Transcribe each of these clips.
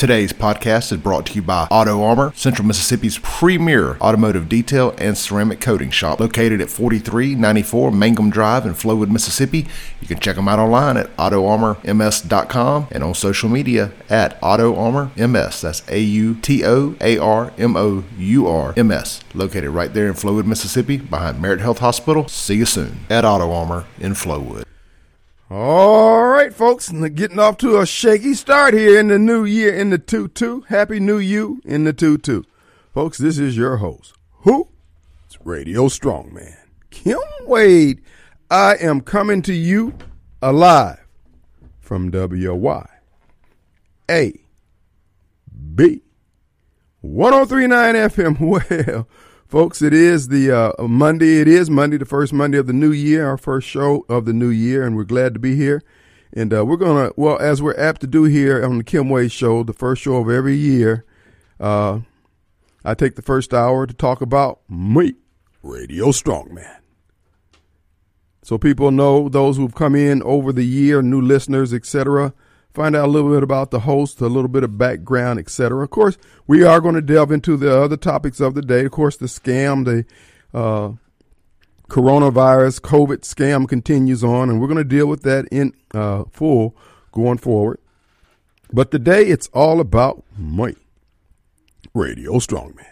Today's podcast is brought to you by Auto Armour, Central Mississippi's premier automotive detail and ceramic coating shop, located at 4394 Mangum Drive in Flowood, Mississippi. You can check them out online at autoarmourms.com and on social media at Auto Armour MS. That's A U T O A R M O U R M S, located right there in Flowood, Mississippi, behind Merit Health Hospital. See you soon at Auto Armour in Flowood. All right, folks, getting off to a shaky start here in the new year in the 2 2. Happy New You in the 2 2. Folks, this is your host. Who? It's Radio Strongman. Kim Wade. I am coming to you alive from WY. A. B. 1039 FM. Well, Folks, it is the uh, Monday. It is Monday, the first Monday of the new year, our first show of the new year, and we're glad to be here. And uh, we're going to, well, as we're apt to do here on the Kim Wade Show, the first show of every year, uh, I take the first hour to talk about me, Radio Strongman. So people know, those who've come in over the year, new listeners, etc., find out a little bit about the host, a little bit of background, etc. Of course, we are going to delve into the other topics of the day. Of course, the scam, the uh, coronavirus, COVID scam continues on, and we're going to deal with that in uh, full going forward. But today, it's all about money. Radio Strongman.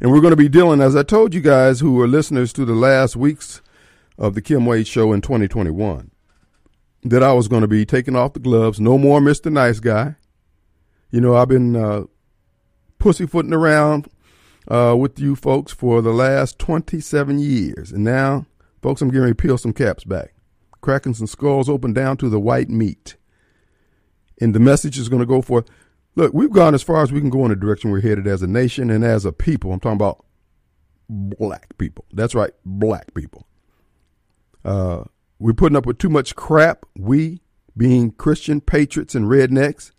And we're going to be dealing, as I told you guys who are listeners to the last weeks of the Kim Wade Show in 2021 that I was going to be taking off the gloves. No more Mr. Nice Guy. You know, I've been uh, pussyfooting around uh, with you folks for the last 27 years. And now, folks, I'm getting to peel some caps back, cracking some skulls open down to the white meat. And the message is going to go for look, we've gone as far as we can go in the direction we're headed as a nation and as a people. I'm talking about black people. That's right, black people. Uh, we're putting up with too much crap. We, being Christian patriots and rednecks,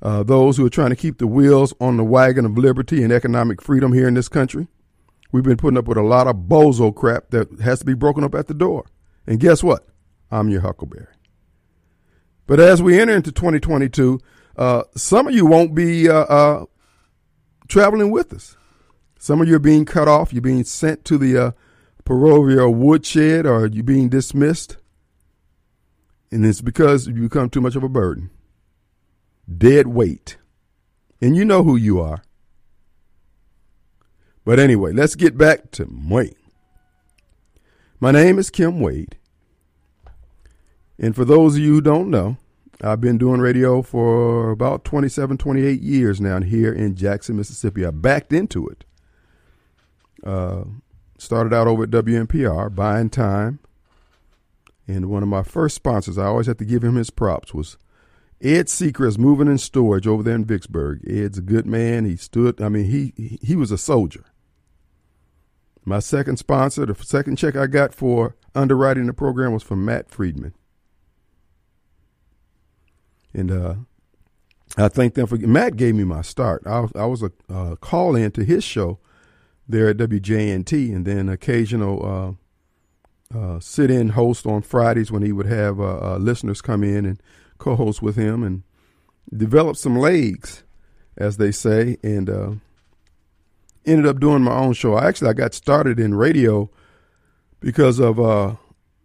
uh, those who are trying to keep the wheels on the wagon of liberty and economic freedom here in this country. We've been putting up with a lot of bozo crap that has to be broken up at the door. And guess what? I'm your Huckleberry. But as we enter into 2022, uh, some of you won't be uh, uh, traveling with us. Some of you are being cut off. You're being sent to the parochial woodshed or you being dismissed. And it's because you become too much of a burden. Dead weight. And you know who you are. But anyway, let's get back to Wade. My name is Kim Wade. And for those of you who don't know, I've been doing radio for about 27, 28 years now here in Jackson, Mississippi. I backed into it. Uh, Started out over at WNPR, buying time. And one of my first sponsors, I always have to give him his props, was Ed Secrest Moving and Storage over there in Vicksburg. Ed's a good man. He stood, I mean, he he was a soldier. My second sponsor, the second check I got for underwriting the program was from Matt Friedeman. And uh, I thank them for Matt gave me my start. I, I was a uh, call in to his show there at WJNT, and then occasional uh, uh, sit-in host on Fridays when he would have uh, uh, listeners come in and co-host with him, and develop some legs, as they say, and uh, ended up doing my own show. Actually I got started in radio because of uh,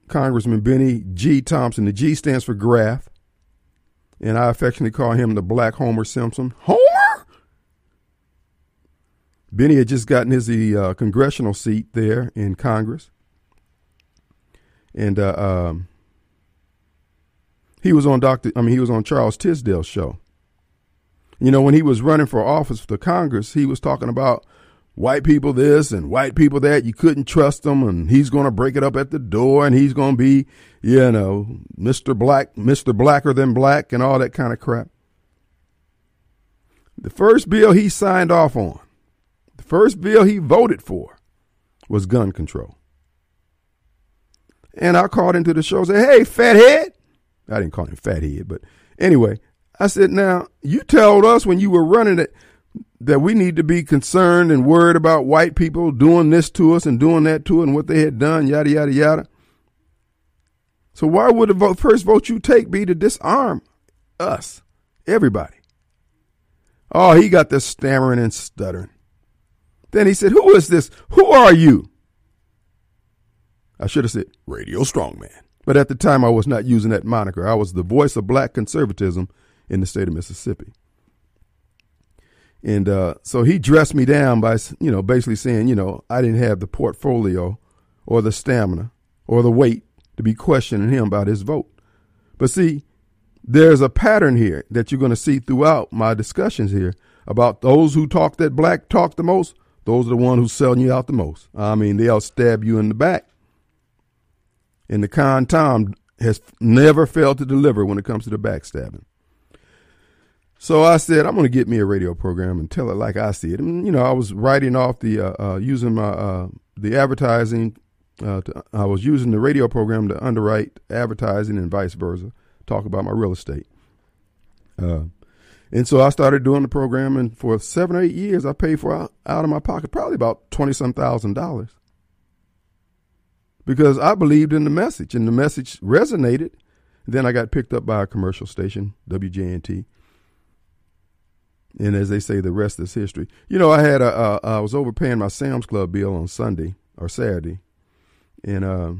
Congressman Bennie G. Thompson. The G stands for Graf, and I affectionately call him the Black Homer Simpson. Homer. Bennie had just gotten his uh, congressional seat there in Congress, and uh, um, he was on Doctor. I mean, he was on Charles Tisdale's show. You know, when he was running for office for Congress, he was talking about white people this and white people that. You couldn't trust them, and he's going to break it up at the door, and he's going to be, you know, Mister Black, Mister Blacker than black, and all that kind of crap. The first bill he signed off on First bill he voted for was gun control. And I called into the show and said, Hey, fathead. I didn't call him fathead, but anyway, I said, Now, you told us when you were running it that we need to be concerned and worried about white people doing this to us and doing that to us and what they had done, yada, yada, yada. So why would the vote, first vote you take be to disarm us, everybody? Oh, he got this stammering and stuttering. Then he said, Who is this? Who are you? I should have said, Radio Strongman. But at the time, I was not using that moniker. I was the voice of black conservatism in the state of Mississippi. And uh, so he dressed me down by, you know, basically saying, you know, I didn't have the portfolio or the stamina or the weight to be questioning him about his vote. But see, there's a pattern here that you're going to see throughout my discussions here about those who talk that black talk the most. Those are the ones who's selling you out the most. I mean, they'll stab you in the back. And the con Tom has never failed to deliver when it comes to the backstabbing. So I said, I'm going to get me a radio program and tell it like I see it. And, you know, I was writing off the, uh, uh, using my, uh, the advertising. Uh, to, I was using the radio program to underwrite advertising and vice versa, talk about my real estate. And so I started doing the program, and for seven or eight years, I paid for out, out of my pocket probably about twenty some thousand dollars because I believed in the message, and the message resonated. Then I got picked up by a commercial station, WJNT, and as they say, the rest is history. You know, I had a, uh, was overpaying my Sam's Club bill on Sunday or Saturday, and uh,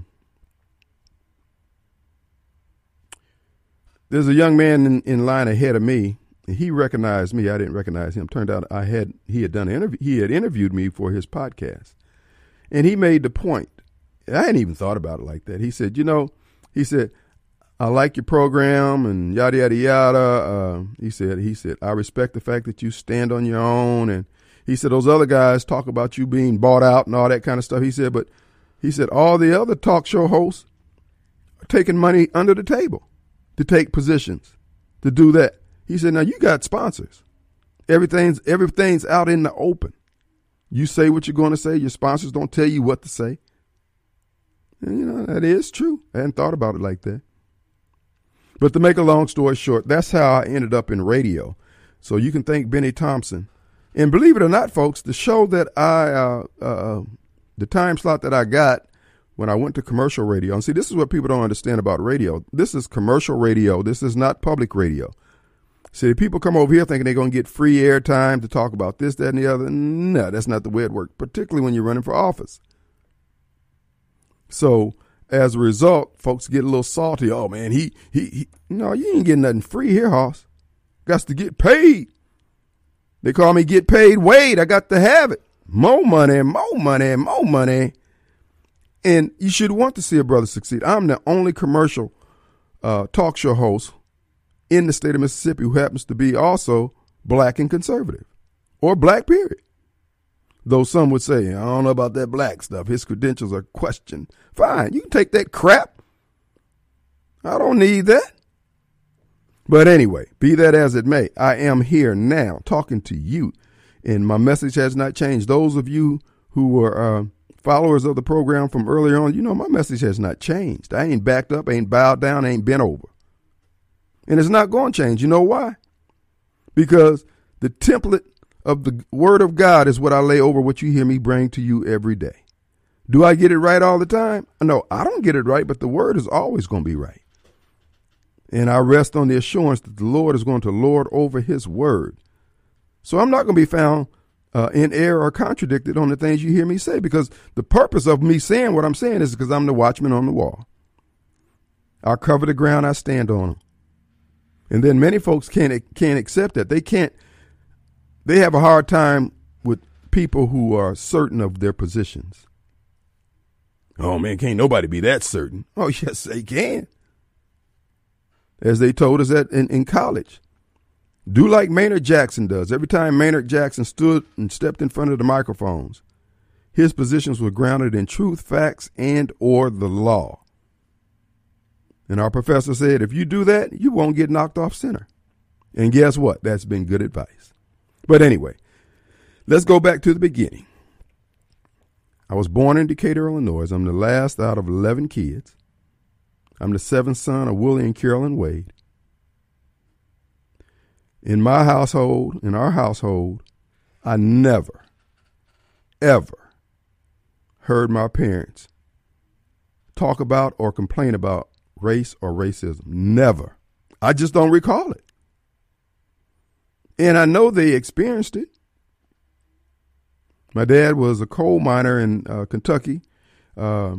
there's a young man in, in line ahead of me. He recognized me. I didn't recognize him. Turned out I had he had done interview. He had interviewed me for his podcast, and he made the point. I hadn't even thought about it like that. He said, "You know," he said, I like your program and yada yada yada. Uh, he said he said I respect the fact that you stand on your own, and he said those other guys talk about you being bought out and all that kind of stuff. He said, but he said all the other talk show hosts are taking money under the table to take positions to do that. He said now you got sponsors. Everything's everything's out in the open. You say what you're going to say. Your sponsors don't tell you what to say. And you know that is true. I hadn't thought about it like that. But to make a long story short, that's how I ended up in radio. So you can thank Bennie Thompson. And believe it or not, folks, the show that I, uh, uh, the time slot that I got when I went to commercial radio, and see, this is what people don't understand about radio. This is commercial radio. This is not public radio. See, people come over here thinking they're going to get free airtime to talk about this, that, and the other. No, that's not the way it works, particularly when you're running for office. So as a result, folks get a little salty. Oh man, he he, he no, you ain't getting nothing free here, Hoss. Got to get paid. They call me get paid Wade. I got to have it. More money, more money, more money. And you should want to see a brother succeed. I'm the only commercial uh, talk show host in the state of Mississippi who happens to be also black and conservative or black period. Though some would say, I don't know about that black stuff. His credentials are questioned. Fine, you can take that crap. I don't need that. But anyway, be that as it may, I am here now talking to you, and my message has not changed. Those of you who were uh, followers of the program from earlier on, you know my message has not changed. I ain't backed up, ain't bowed down, ain't bent over. And it's not going to change. You know why? Because the template of the word of God is what I lay over what you hear me bring to you every day. Do I get it right all the time? No, I don't get it right, but the word is always going to be right. And I rest on the assurance that the Lord is going to lord over his word. So I'm not going to be found uh, in error or contradicted on the things you hear me say because the purpose of me saying what I'm saying is because I'm the watchman on the wall. I cover the ground I stand on. And then many folks can't can't accept that. They can't they have a hard time with people who are certain of their positions. Oh man, can't nobody be that certain. Oh yes, they can. As they told us that in, in college. Do like Maynard Jackson does. Every time Maynard Jackson stood and stepped in front of the microphones, his positions were grounded in truth, facts, and or the law. And our professor said, if you do that, you won't get knocked off center. And guess what? That's been good advice. But anyway, let's go back to the beginning. I was born in Decatur, Illinois. I'm the last out of 11 kids. I'm the seventh son of Willie and Carolyn Wade. In my household, in our household, I never, ever heard my parents talk about or complain about race or racism. Never. I just don't recall it. And I know they experienced it. My dad was a coal miner in uh, Kentucky. Uh,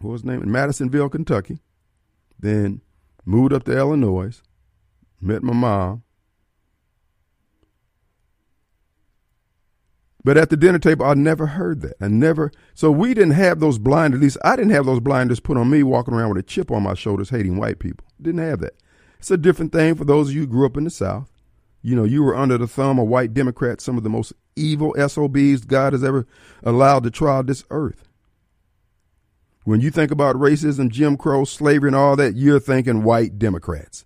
what was his name? In Madisonville, Kentucky. Then moved up to Illinois. Met my mom. But at the dinner table, I never heard that. I never. So we didn't have those blinders. At least I didn't have those blinders put on me walking around with a chip on my shoulders hating white people. Didn't have that. It's a different thing for those of you who grew up in the South. You know, you were under the thumb of white Democrats, some of the most evil SOBs God has ever allowed to trod this earth. When you think about racism, Jim Crow, slavery, and all that, you're thinking white Democrats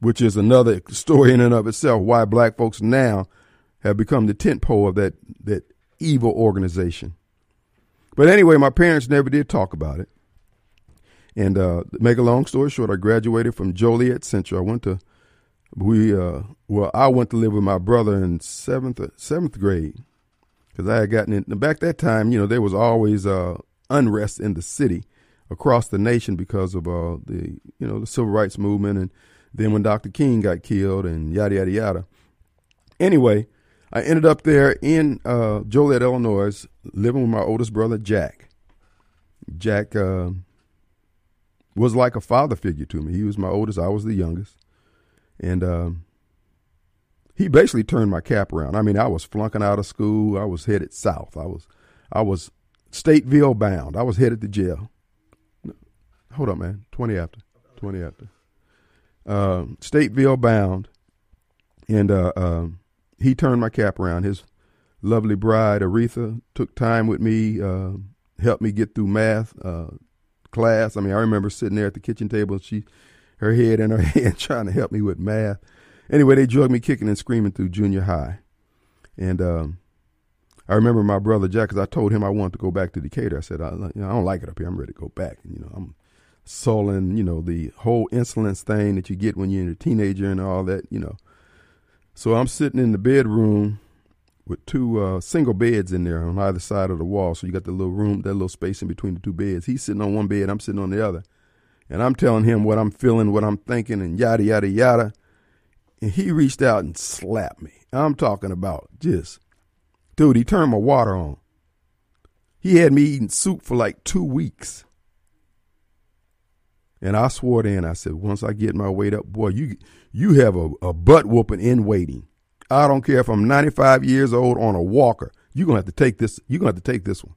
which is another story in and of itself. Why black folks now have become the tent pole of that that evil organization. But anyway, my parents never did talk about it. And uh, make a long story short, I graduated from Joliet Central. I went to we uh, well, I went to live with my brother in seventh seventh grade because I had gotten in. Back that time, you know, there was always uh, unrest in the city across the nation because of uh, the you know the civil rights movement and then when Dr. King got killed and yada, yada, yada. Anyway, I ended up there in uh, Joliet, Illinois, living with my oldest brother, Jack. Jack uh, was like a father figure to me. He was my oldest, I was the youngest. And um, he basically turned my cap around. I mean, I was flunking out of school. I was headed south. I was, I was Stateville bound. I was headed to jail. Hold up, man. 20 after. 20 after uh, Stateville bound, and uh, uh, he turned my cap around. His lovely bride Aretha took time with me, uh, helped me get through math uh, class. I mean, I remember sitting there at the kitchen table, and she, her head in her hand, trying to help me with math. Anyway, they drugged me kicking and screaming through junior high, and um, I remember my brother Jack, because I told him I wanted to go back to Decatur. I said, I, you know, I don't like it up here. I'm ready to go back. And, you know, I'm sullen, you know, the whole insolence thing that you get when you're a teenager and all that, you know. So I'm sitting in the bedroom with two uh, single beds in there on either side of the wall. So you got the little room, that little space in between the two beds. He's sitting on one bed, I'm sitting on the other. And I'm telling him what I'm feeling, what I'm thinking, and yada, yada, yada. And he reached out and slapped me. I'm talking about just, dude, he turned my water on. He had me eating soup for like two weeks. And I swore then, I said, once I get my weight up, boy, you you have a, a butt whooping in waiting. I don't care if I'm 95 years old on a walker. You're gonna have to take this. You're gonna have to take this one.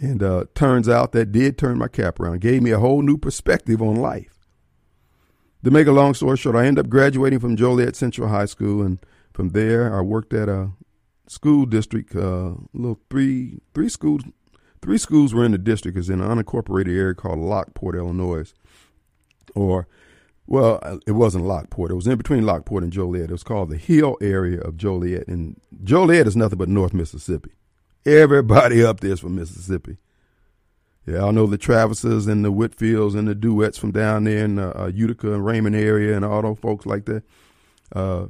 And uh, turns out that did turn my cap around, gave me a whole new perspective on life. To make a long story short, I ended up graduating from Joliet Central High School, and from there I worked at a school district, uh, little three three schools Three schools were in the district. It's in an unincorporated area called Lockport, Illinois. Or, well, it wasn't Lockport. It was in between Lockport and Joliet. It was called the Hill area of Joliet. And Joliet is nothing but North Mississippi. Everybody up there is from Mississippi. Yeah, I know the Travises and the Whitfields and the Duets from down there in the uh, Utica and Raymond area and all those folks like that. Uh,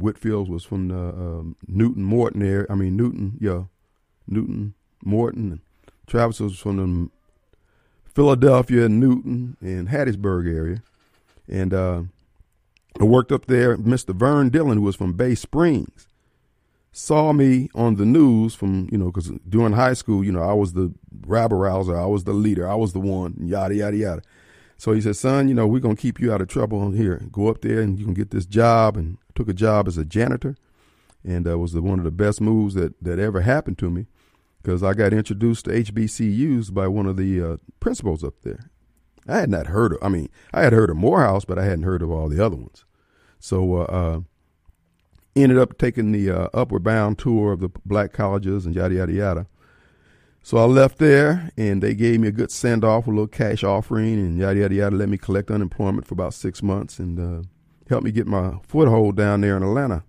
Whitfields was from the um, Newton Morton area. I mean Newton, yeah, Newton Morton. Travis was from the Philadelphia, Newton, and Hattiesburg area. And uh, I worked up there. Mr. Vern Dillon, who was from Bay Springs, saw me on the news from, you know, because during high school, you know, I was the rabble rouser. I was the leader. I was the one, yada, yada, yada. So he said, son, you know, we're going to keep you out of trouble here. Go up there and you can get this job. And took a job as a janitor. And uh, was the, one of the best moves that, that ever happened to me because I got introduced to HBCUs by one of the uh, principals up there. I had not heard of, I mean, I had heard of Morehouse, but I hadn't heard of all the other ones. So, uh, uh, ended up taking the uh, upward bound tour of the black colleges and yada, yada, yada. So I left there and they gave me a good send off, a little cash offering and yada, yada, yada, let me collect unemployment for about six months and uh, helped me get my foothold down there in Atlanta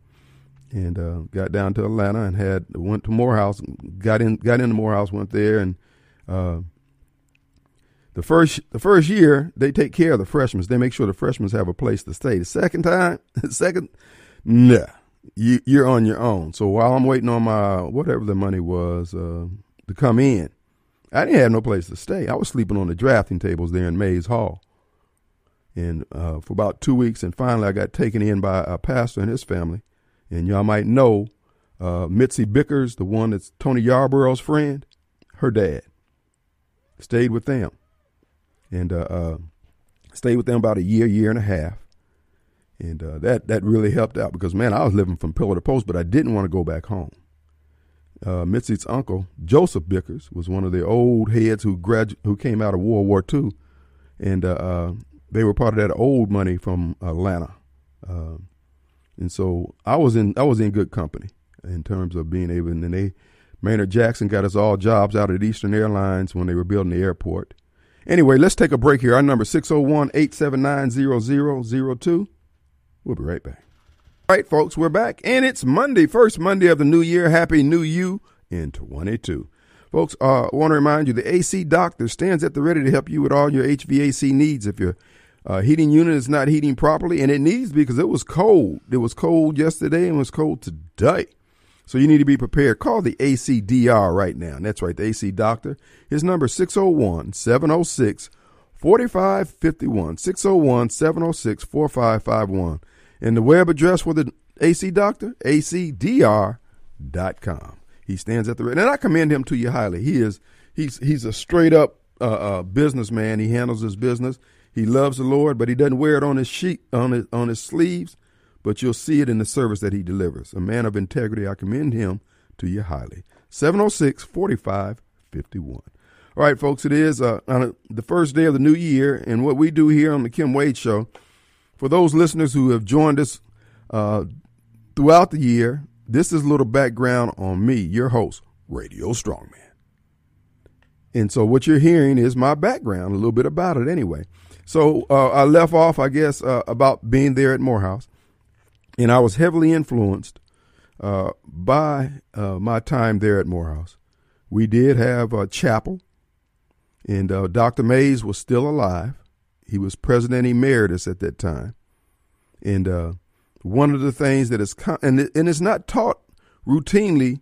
and uh, got down to Atlanta and had went to Morehouse, got in got into Morehouse, went there, and uh, the first the first year they take care of the freshmen. They make sure the freshmen have a place to stay. The second time, the second, nah, you you're on your own. So while I'm waiting on my whatever the money was uh, to come in, I didn't have no place to stay. I was sleeping on the drafting tables there in Mays Hall. and uh, for about two weeks, and finally I got taken in by a pastor and his family. And y'all might know uh, Mitzi Bickers, the one that's Tony Yarber's friend, her dad. Stayed with them, and uh, uh, stayed with them about a year, year and a half, and uh, that that really helped out because man, I was living from pillar to post, but I didn't want to go back home. Uh, Mitzi's uncle Joseph Bickers was one of the old heads who gradu- who came out of World War II, and uh, uh, they were part of that old money from Atlanta, and so I was in I was in good company in terms of being able. And they Maynard Jackson got us all jobs out at Eastern Airlines when they were building the airport. Anyway, let's take a break here. Our number 601-879-0002. We'll be right back. All right, folks, we're back, and it's Monday, first Monday of the new year. Happy New You in 22. Folks, uh, I want to remind you the AC Doctor stands at the ready to help you with all your HVAC needs. If your uh, heating unit is not heating properly, and it needs because it was cold. It was cold yesterday and was cold today. So you need to be prepared. Call the ACDR right now. And that's right, the AC Doctor. His number is 601 706 4551. 601 706 4551. And the web address for the AC Doctor, acdr.com. He stands at the and I commend him to you highly. He is he's he's a straight up uh, uh, businessman. He handles his business. He loves the Lord, but he doesn't wear it on his sheet on his on his sleeves but you'll see it in the service that he delivers. A man of integrity, I commend him to you highly. 706 4551. All right, folks, it is uh, on the first day of the new year, and what we do here on the Kim Wade Show, for those listeners who have joined us uh, throughout the year, this is a little background on me, your host, Radio Strongman. And so what you're hearing is my background, a little bit about it anyway. So uh, I left off, I guess, uh, about being there at Morehouse and I was heavily influenced uh, by uh, my time there at Morehouse. We did have a chapel, and uh, Dr. Mays was still alive. He was president emeritus at that time, and uh, one of the things that is con- and it, and it's not taught routinely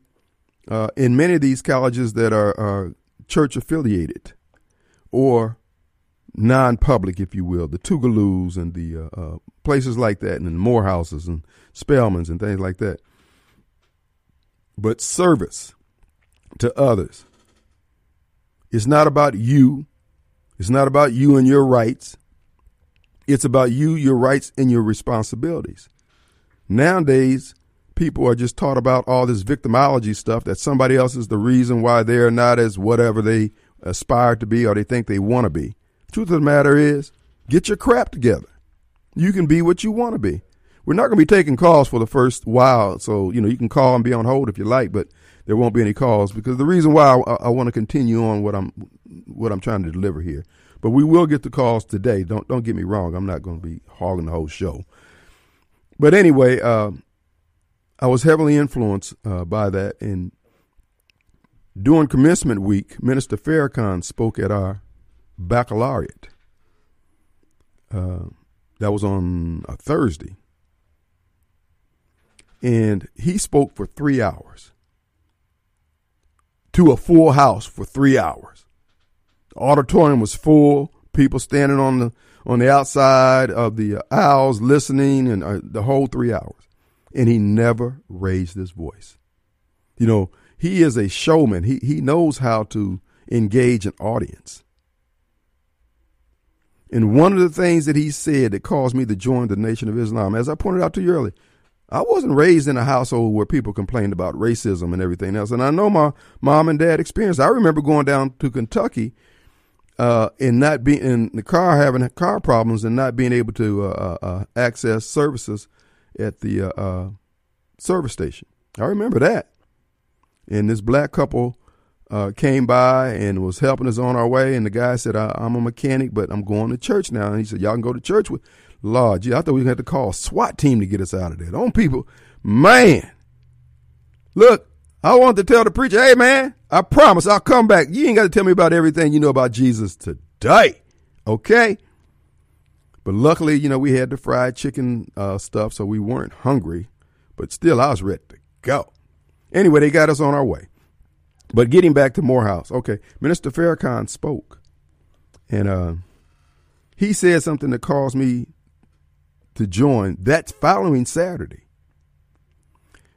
in many of these colleges that are, are church affiliated or non-public, if you will, the Tougaloo's and the uh, uh, places like that, and the Morehouses and Spelmans and things like that. But service to others. It's not about you. It's not about you and your rights. It's about you, your rights, and your responsibilities. Nowadays, people are just taught about all this victimology stuff that somebody else is the reason why they're not as whatever they aspire to be or they think they want to be. Truth of the matter is, get your crap together. You can be what you want to be. We're not going to be taking calls for the first while, so you know you can call and be on hold if you like, but there won't be any calls because the reason why I, I want to continue on what I'm what I'm trying to deliver here. But we will get the calls today. Don't don't get me wrong. I'm not going to be hogging the whole show. But anyway, uh, I was heavily influenced uh, by that. And during commencement week, Minister Farrakhan spoke at our baccalaureate. Uh, that was on a Thursday. And he spoke for three hours to a full house for three hours. The auditorium was full, people standing on the on the outside of the aisles listening, and uh, the whole three hours. And he never raised his voice. You know, he is a showman. He he knows how to engage an audience. And one of the things that he said that caused me to join the Nation of Islam, as I pointed out to you earlier, I wasn't raised in a household where people complained about racism and everything else. And I know my mom and dad experienced. I remember going down to Kentucky uh, and not being in the car, having car problems and not being able to uh, uh, uh access services at the uh, uh, service station. I remember that. And this black couple uh, came by and was helping us on our way. And the guy said, I, am a mechanic, but I'm going to church now. And he said, Y'all can go to church with. Lord, gee, I thought we had to call a SWAT team to get us out of there. Don't people, man. Look, I want to tell the preacher, hey, man, I promise I'll come back. You ain't got to tell me about everything you know about Jesus today. Okay? But luckily, you know, we had the fried chicken uh, stuff, so we weren't hungry. But still, I was ready to go. Anyway, they got us on our way. But getting back to Morehouse, okay, Minister Farrakhan spoke, and uh, he said something that caused me to join that following Saturday.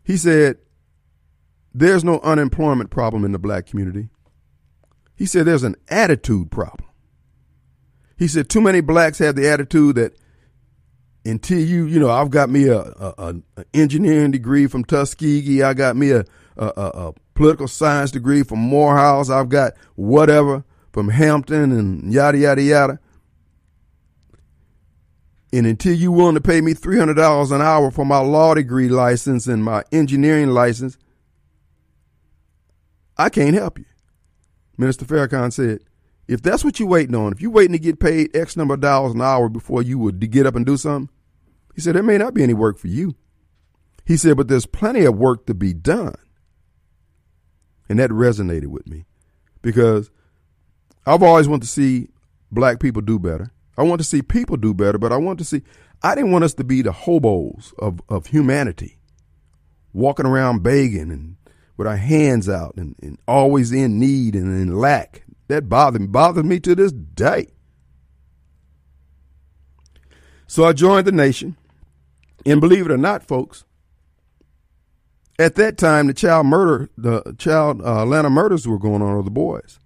He said, There's no unemployment problem in the black community. He said, There's an attitude problem. He said, Too many blacks have the attitude that until you, you know, I've got me a, a, a engineering degree from Tuskegee, I got me a, a, a political science degree from Morehouse, I've got whatever from Hampton and yada, yada, yada. And until you willing to pay me $300 an hour for my law degree license and my engineering license, I can't help you. Minister Farrakhan said, if that's what you're waiting on, if you're waiting to get paid X number of dollars an hour before you would get up and do something, he said, there may not be any work for you. He said, but there's plenty of work to be done. And that resonated with me because I've always wanted to see black people do better. I want to see people do better, but I want to see, I didn't want us to be the hobos of, of humanity, walking around begging and with our hands out and, and always in need and in lack. That bothered me, bothers me to this day. So I joined the nation. And believe it or not, folks, at that time, the child murder, the child uh, Atlanta murders were going on with the boys.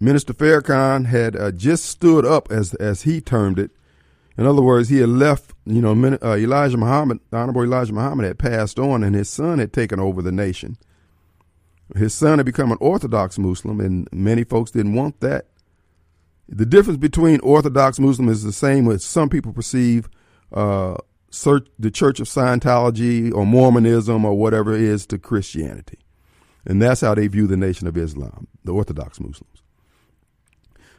Minister Farrakhan had uh, just stood up, as as he termed it. In other words, he had left. You know, uh, Elijah Muhammad, the Honorable Elijah Muhammad, had passed on, and his son had taken over the nation. His son had become an Orthodox Muslim, and many folks didn't want that. The difference between Orthodox Muslim is the same as some people perceive uh, the Church of Scientology or Mormonism or whatever it is to Christianity. And that's how they view the Nation of Islam, the Orthodox Muslims.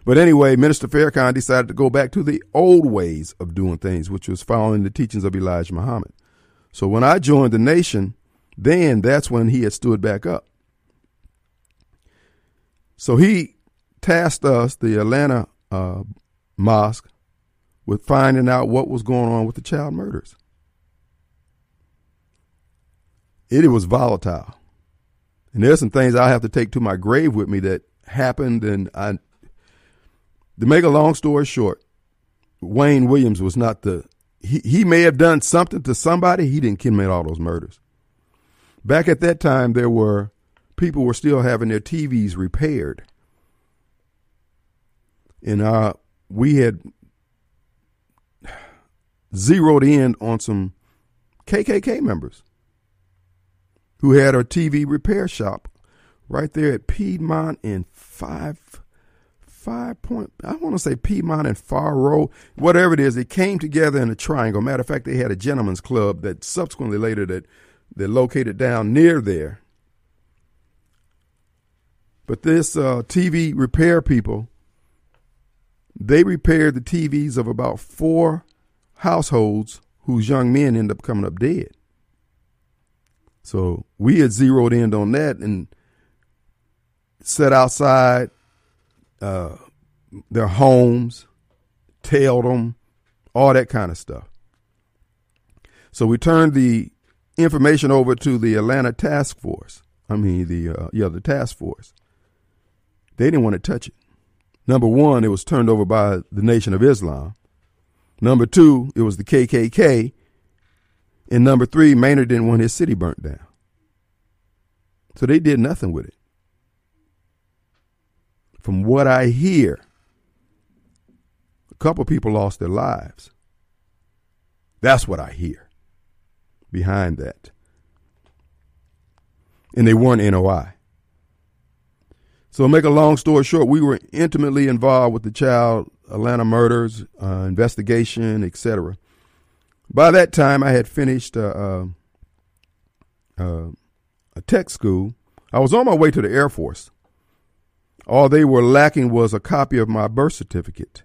But anyway, Minister Farrakhan decided to go back to the old ways of doing things, which was following the teachings of Elijah Muhammad. So when I joined the nation, then that's when he had stood back up. So he tasked us, the Atlanta uh, mosque, with finding out what was going on with the child murders. It, was volatile. And there's some things I have to take to my grave with me that happened, and I to make a long story short, Wayne Williams was not the he, he may have done something to somebody, he didn't commit all those murders. Back at that time there were people were still having their TVs repaired. And uh we had zeroed in on some KKK members who had a TV repair shop right there at Piedmont and five five point, I want to say Piedmont and Far Road, whatever it is, they came together in a triangle. Matter of fact, they had a gentleman's club that subsequently later that they located down near there. But this uh, TV repair people, they repaired the TVs of about four households whose young men end up coming up dead. So we had zeroed in on that and set outside uh, their homes, tailed them, all that kind of stuff. So we turned the information over to the Atlanta Task Force. I mean, the uh, yeah, the task force. They didn't want to touch it. Number one, it was turned over by the Nation of Islam. Number two, it was the KKK. And number three, Maynard didn't want his city burnt down. So they did nothing with it from what I hear, a couple people lost their lives. That's what I hear behind that. And they weren't NOI. So, make a long story short, we were intimately involved with the child Atlanta murders uh, investigation, etc. By that time, I had finished uh, uh, uh, a tech school. I was on my way to the Air Force. All they were lacking was a copy of my birth certificate.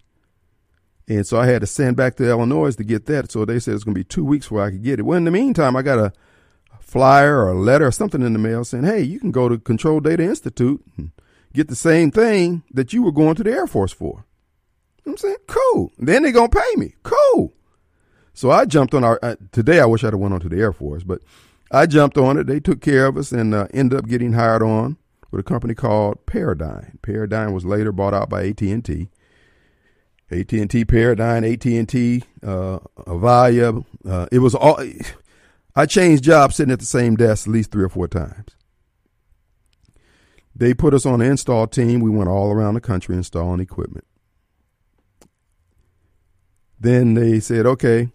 And so I had to send back to Illinois to get that. So they said it's going to be two weeks before I could get it. Well, in the meantime, I got a flyer or a letter or something in the mail saying, hey, you can go to Control Data Institute and get the same thing that you were going to the Air Force for. I'm saying, cool. Then they're going to pay me. Cool. So I jumped on our, uh, today I wish I'd have went on to the Air Force, but I jumped on it. They took care of us and uh, ended up getting hired on with a company called Paradyne. Paradyne was later bought out by AT&T. AT&T Paradyne, AT&T, uh, Avaya. Uh, it was all. I changed jobs sitting at the same desk at least three or four times. They put us on the install team. We went all around the country installing equipment. Then they said, okay,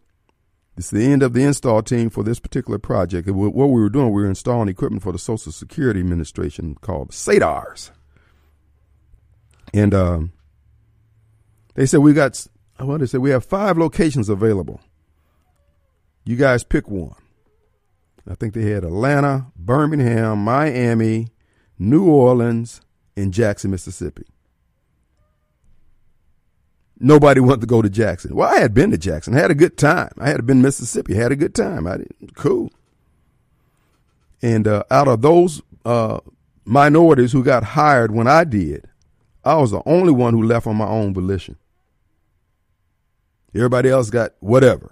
is the end of the install team for this particular project. What we were doing, we were installing equipment for the Social Security Administration called SADARS. And um, they said, we got, what they said, we have five locations available. You guys pick one. I think they had Atlanta, Birmingham, Miami, New Orleans, and Jackson, Mississippi. Nobody wanted to go to Jackson. Well, I had been to Jackson, I had a good time. I had been Mississippi, had a good time. I didn't cool. And uh, out of those uh, minorities who got hired when I did, I was the only one who left on my own volition. Everybody else got whatever.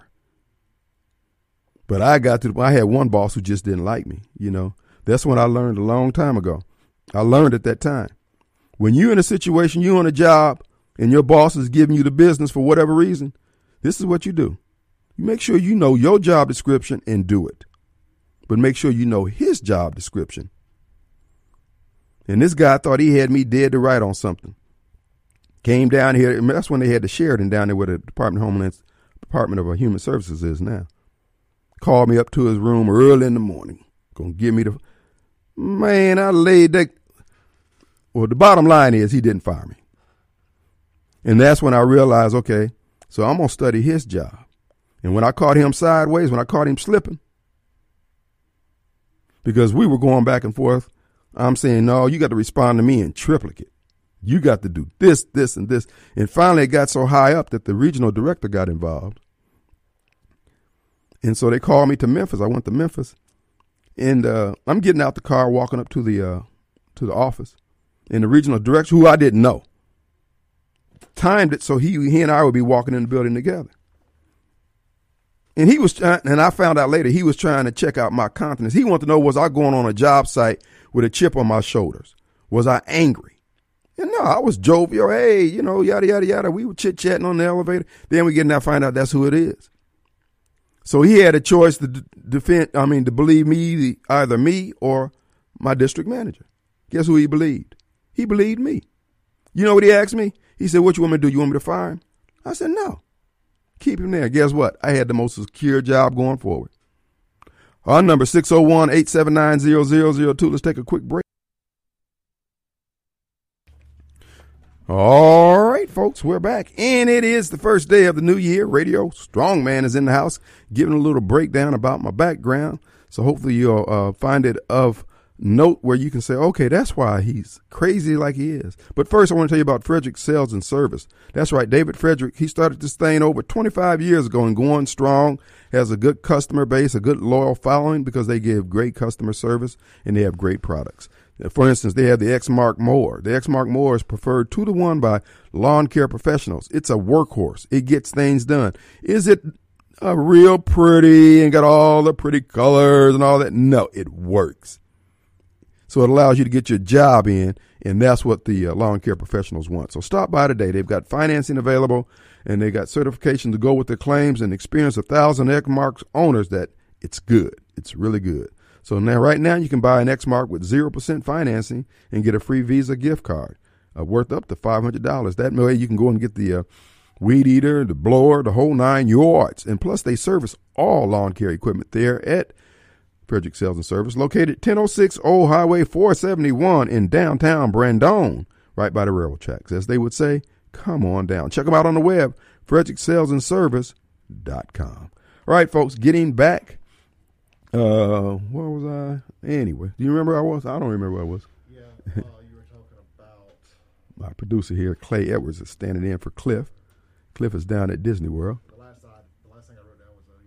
But I got to, I had one boss who just didn't like me, you know. That's when I learned a long time ago. I learned at that time. When you're in a situation, you're on a job, and your boss is giving you the business for whatever reason, this is what you do. You make sure you know your job description and do it. But make sure you know his job description. And this guy thought he had me dead to right on something. Came down here. That's when they had the Sheraton down there where the Department of Homeland Department of Human Services is now called me up to his room early in the morning. Gonna give me the man. I laid that. Well, the bottom line is he didn't fire me, and that's when I realized, okay, so I'm gonna study his job. And when I caught him sideways, when I caught him slipping, because we were going back and forth, I'm saying, no, you got to respond to me in triplicate. You got to do this, this, and this. And finally, it got so high up that the regional director got involved. And so they called me to Memphis. I went to Memphis, and uh, I'm getting out the car, walking up to the uh, to the office, and the regional director, who I didn't know, timed it so he he and I would be walking in the building together. And he was trying, and I found out later he was trying to check out my confidence. He wanted to know was I going on a job site with a chip on my shoulders? Was I angry? And no, I was jovial. Hey, you know, yada yada yada. We were chit chatting on the elevator. Then we get in there, find out that's who it is. So he had a choice to defend, I mean, to believe me, either me or my district manager. Guess who he believed? He believed me. You know what he asked me? He said, What you want me to do? You want me to fire him? I said, No. Keep him there. Guess what? I had the most secure job going forward. Our number 601 879 0002. Let's take a quick break. All right, folks, we're back. And it is the first day of the new year. Radio Strongman is in the house, giving a little breakdown about my background. So hopefully you'll uh, find it of note where you can say, okay, that's why he's crazy like he is. But first, I want to tell you about Frederick Sales and Service. That's right, David Frederick. He started this thing over 25 years ago and going strong. Has a good customer base, a good loyal following because they give great customer service and they have great products. For instance, they have the Exmark mower. The Exmark mower is preferred two to one by lawn care professionals. It's a workhorse. It gets things done. Is it uh, real pretty and got all the pretty colors and all that? No, it works. So it allows you to get your job in, and that's what the uh, lawn care professionals want. So stop by today. They've got financing available, and they got certification to go with their claims and experience a thousand Exmark owners that it's good. It's really good. So now, right now, you can buy an Exmark with 0% financing and get a free Visa gift card uh, worth up to $500. That way, you can go and get the uh, weed eater, the blower, the whole nine yards. And plus, they service all lawn care equipment there at Frederick Sales and Service, located 1006 Old Highway 471 in downtown Brandon, right by the railroad tracks. As they would say, come on down. Check them out on the web, fredericksalesandservice.com. All right, folks, getting back uh, where was I? Anyway, do you remember where I was? I don't remember where I was. Yeah, uh, you were talking about. My producer here, Clay Edwards, is standing in for Cliff. Cliff is down at Disney World. The last, I, the last thing I wrote down was uh,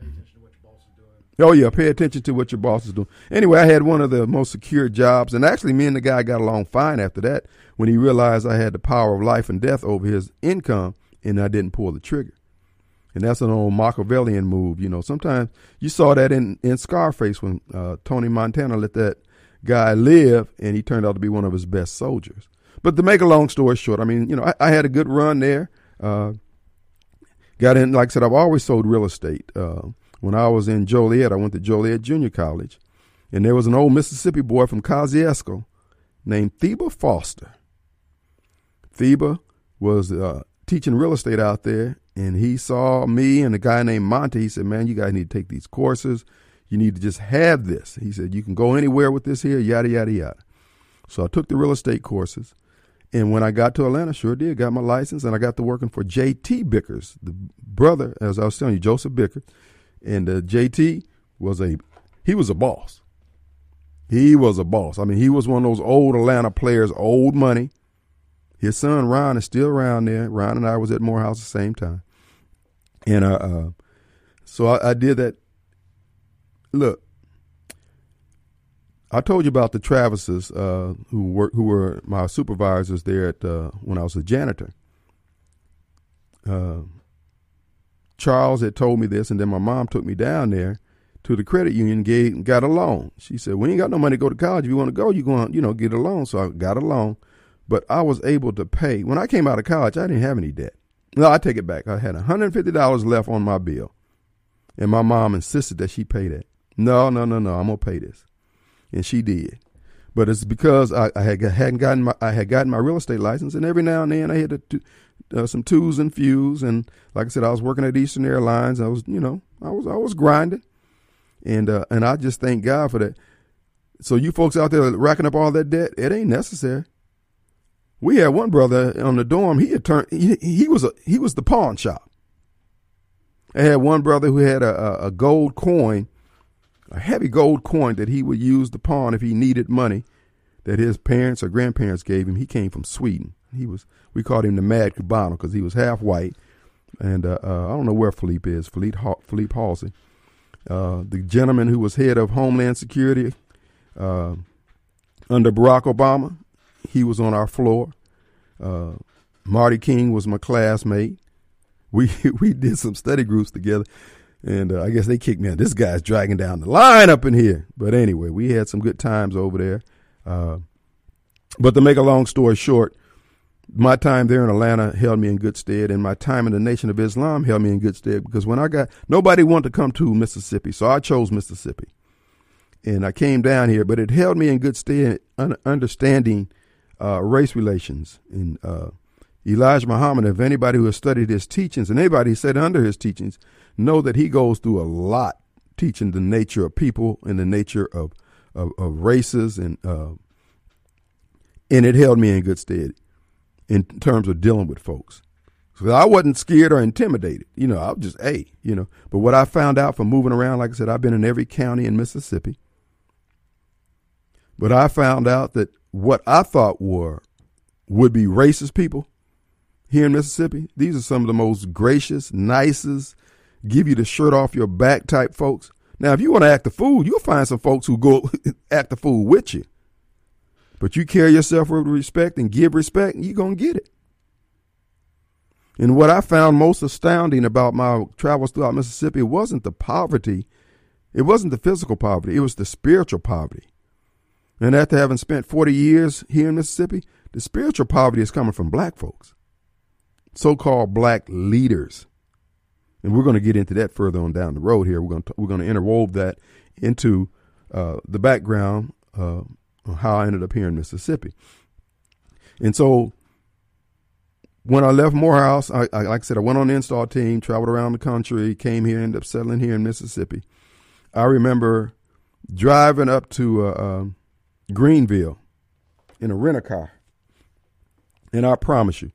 pay attention to what your boss is doing. Oh yeah, pay attention to what your boss is doing. Anyway, I had one of the most secure jobs, and actually, me and the guy got along fine after that. When he realized I had the power of life and death over his income, and I didn't pull the trigger. And that's an old Machiavellian move. You know, sometimes you saw that in, in Scarface when uh, Tony Montana let that guy live and he turned out to be one of his best soldiers. But to make a long story short, I mean, you know, I, I had a good run there. Uh, got in, like I said, I've always sold real estate. Uh, when I was in Joliet, I went to Joliet Junior College, and there was an old Mississippi boy from Kosciusko named Theba Foster. Theba was uh, teaching real estate out there, and he saw me and a guy named Monty. He said, "Man, you guys need to take these courses. You need to just have this." He said, "You can go anywhere with this here, yada yada yada." So I took the real estate courses, and when I got to Atlanta, sure did, got my license, and I got to working for J.T. Bickers, the brother, as I was telling you, Joseph Bickers, and uh, J.T. was a he was a boss. He was a boss. I mean, he was one of those old Atlanta players, old money. His son Ron is still around there. Ron and I was at Morehouse at the same time, and uh, uh so I, I did that. Look, I told you about the Travises uh, who were who were my supervisors there at uh, when I was a janitor. Uh, Charles had told me this, and then my mom took me down there to the credit union, gave got a loan. She said, "We ain't got no money to go to college. If you want to go, you going you know get a loan." So I got a loan, but I was able to pay. When I came out of college, I didn't have any debt. No, I take it back. I had $150 left on my bill, and my mom insisted that she pay that. No, no, no, no. I'm gonna pay this and she did. But it's because I, I had hadn't gotten my I had gotten my real estate license, and every now and then I had to, uh, some twos and fews, and like I said, I was working at Eastern Airlines. I was, you know, I was I was grinding, and uh, and I just thank God for that. So you folks out there racking up all that debt, it ain't necessary. We had one brother on the dorm. He had turned. He, he was a he was the pawn shop. I had one brother who had a, a gold coin a heavy gold coin that he would use to pawn if he needed money that his parents or grandparents gave him. He came from Sweden. He was we called him the Mad Cubano because he was half white, and uh, uh, I don't know where Philippe is. Philippe Philippe Halsey, uh, the gentleman who was head of Homeland Security uh, under Barack Obama, he was on our floor. Uh, Marty King was my classmate. We we did some study groups together. And uh, I guess they kicked me out. This guy's dragging down the line up in here. But anyway, we had some good times over there. But to make a long story short, my time there in Atlanta held me in good stead, and my time in the Nation of Islam held me in good stead because when I got nobody wanted to come to Mississippi, so I chose Mississippi, and I came down here. But it held me in good stead, understanding uh, race relations. And uh, Elijah Muhammad, if anybody who has studied his teachings, and anybody who sat under his teachings, know that he goes through a lot teaching the nature of people and the nature of of, of races and uh, and it held me in good stead in terms of dealing with folks. So I wasn't scared or intimidated. You know, I was just, hey, you know. But what I found out from moving around, like I said, I've been in every county in Mississippi. But I found out that what I thought were would be racist people here in Mississippi, these are some of the most gracious, nicest, give you the shirt off your back type folks. Now, if you want to act the fool, you'll find some folks who go act the fool with you. But you carry yourself with respect and give respect, you're going to get it. And what I found most astounding about my travels throughout Mississippi wasn't the poverty, it wasn't the physical poverty, it was the spiritual poverty. And after having spent 40 years here in Mississippi, the spiritual poverty is coming from black folks, so called black leaders and we're going to get into that further on down the road here. We're going to we're going to interwove that into uh, the background uh, how I ended up here in Mississippi. And so when I left Morehouse, I, I, like I said, I went on the install team, traveled around the country, came here, ended up settling here in Mississippi. I remember driving up to uh, um, Greenville in a rental car, and I promise you,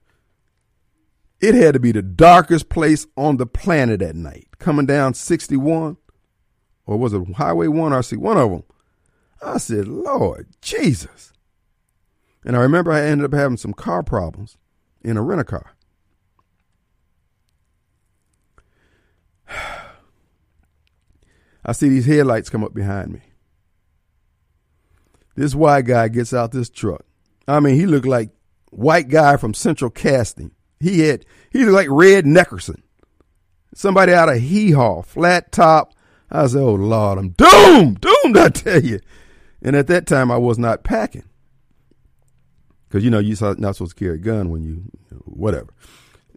it had to be the darkest place on the planet at night. Coming down 61, or was it Highway 1 or see one of them? I said, Lord Jesus. And I remember I ended up having some car problems in a rental car. I see these headlights come up behind me. This white guy gets out this truck. I mean, he looked like white guy from Central Casting. He had he looked like Red Neckerson. Somebody out of hee haw, flat top. I said, Oh Lord, I'm doomed, doomed, I tell you. And at that time I was not packing. Cause you know, you're not supposed to carry a gun when you, whatever.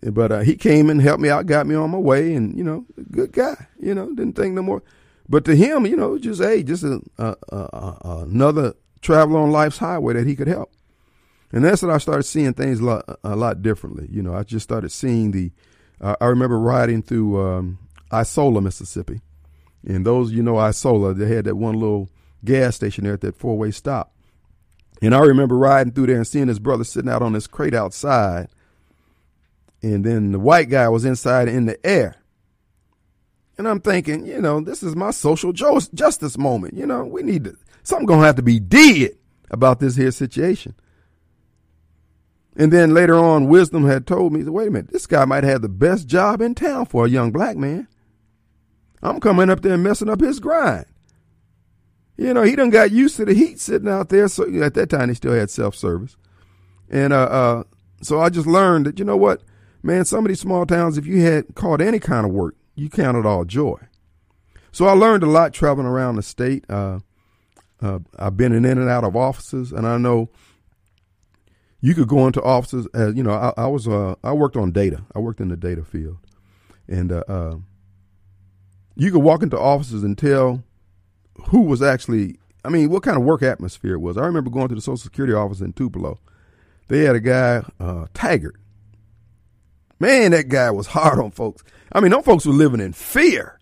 But uh, he came and helped me out, got me on my way, and you know, good guy. You know, didn't think no more. But to him, you know, just hey, just a, a, a, another traveler on life's highway that he could help. And that's when I started seeing things a lot, a lot differently. You know, I just started seeing the. Uh, I remember riding through um, Isola, Mississippi, and those you know Isola, they had that one little gas station there at that four way stop. And I remember riding through there and seeing his brother sitting out on this crate outside, and then the white guy was inside in the air. And I'm thinking, you know, this is my social justice moment. You know, we need to something gonna have to be did about this here situation. And then later on, wisdom had told me, wait a minute, this guy might have the best job in town for a young black man. I'm coming up there and messing up his grind. You know, he done got used to the heat sitting out there. So at that time, he still had self service. And uh, uh, so I just learned that, you know what, man, some of these small towns, if you had caught any kind of work, you counted all joy. So I learned a lot traveling around the state. Uh, uh I've been in and out of offices, and I know you could go into offices as you know. I, I was uh, I worked on data. I worked in the data field, and uh, uh, you could walk into offices and tell who was actually. I mean, what kind of work atmosphere it was. I remember going to the Social Security office in Tupelo. They had a guy, uh, Taggart. Man, that guy was hard on folks. I mean, those folks were living in fear.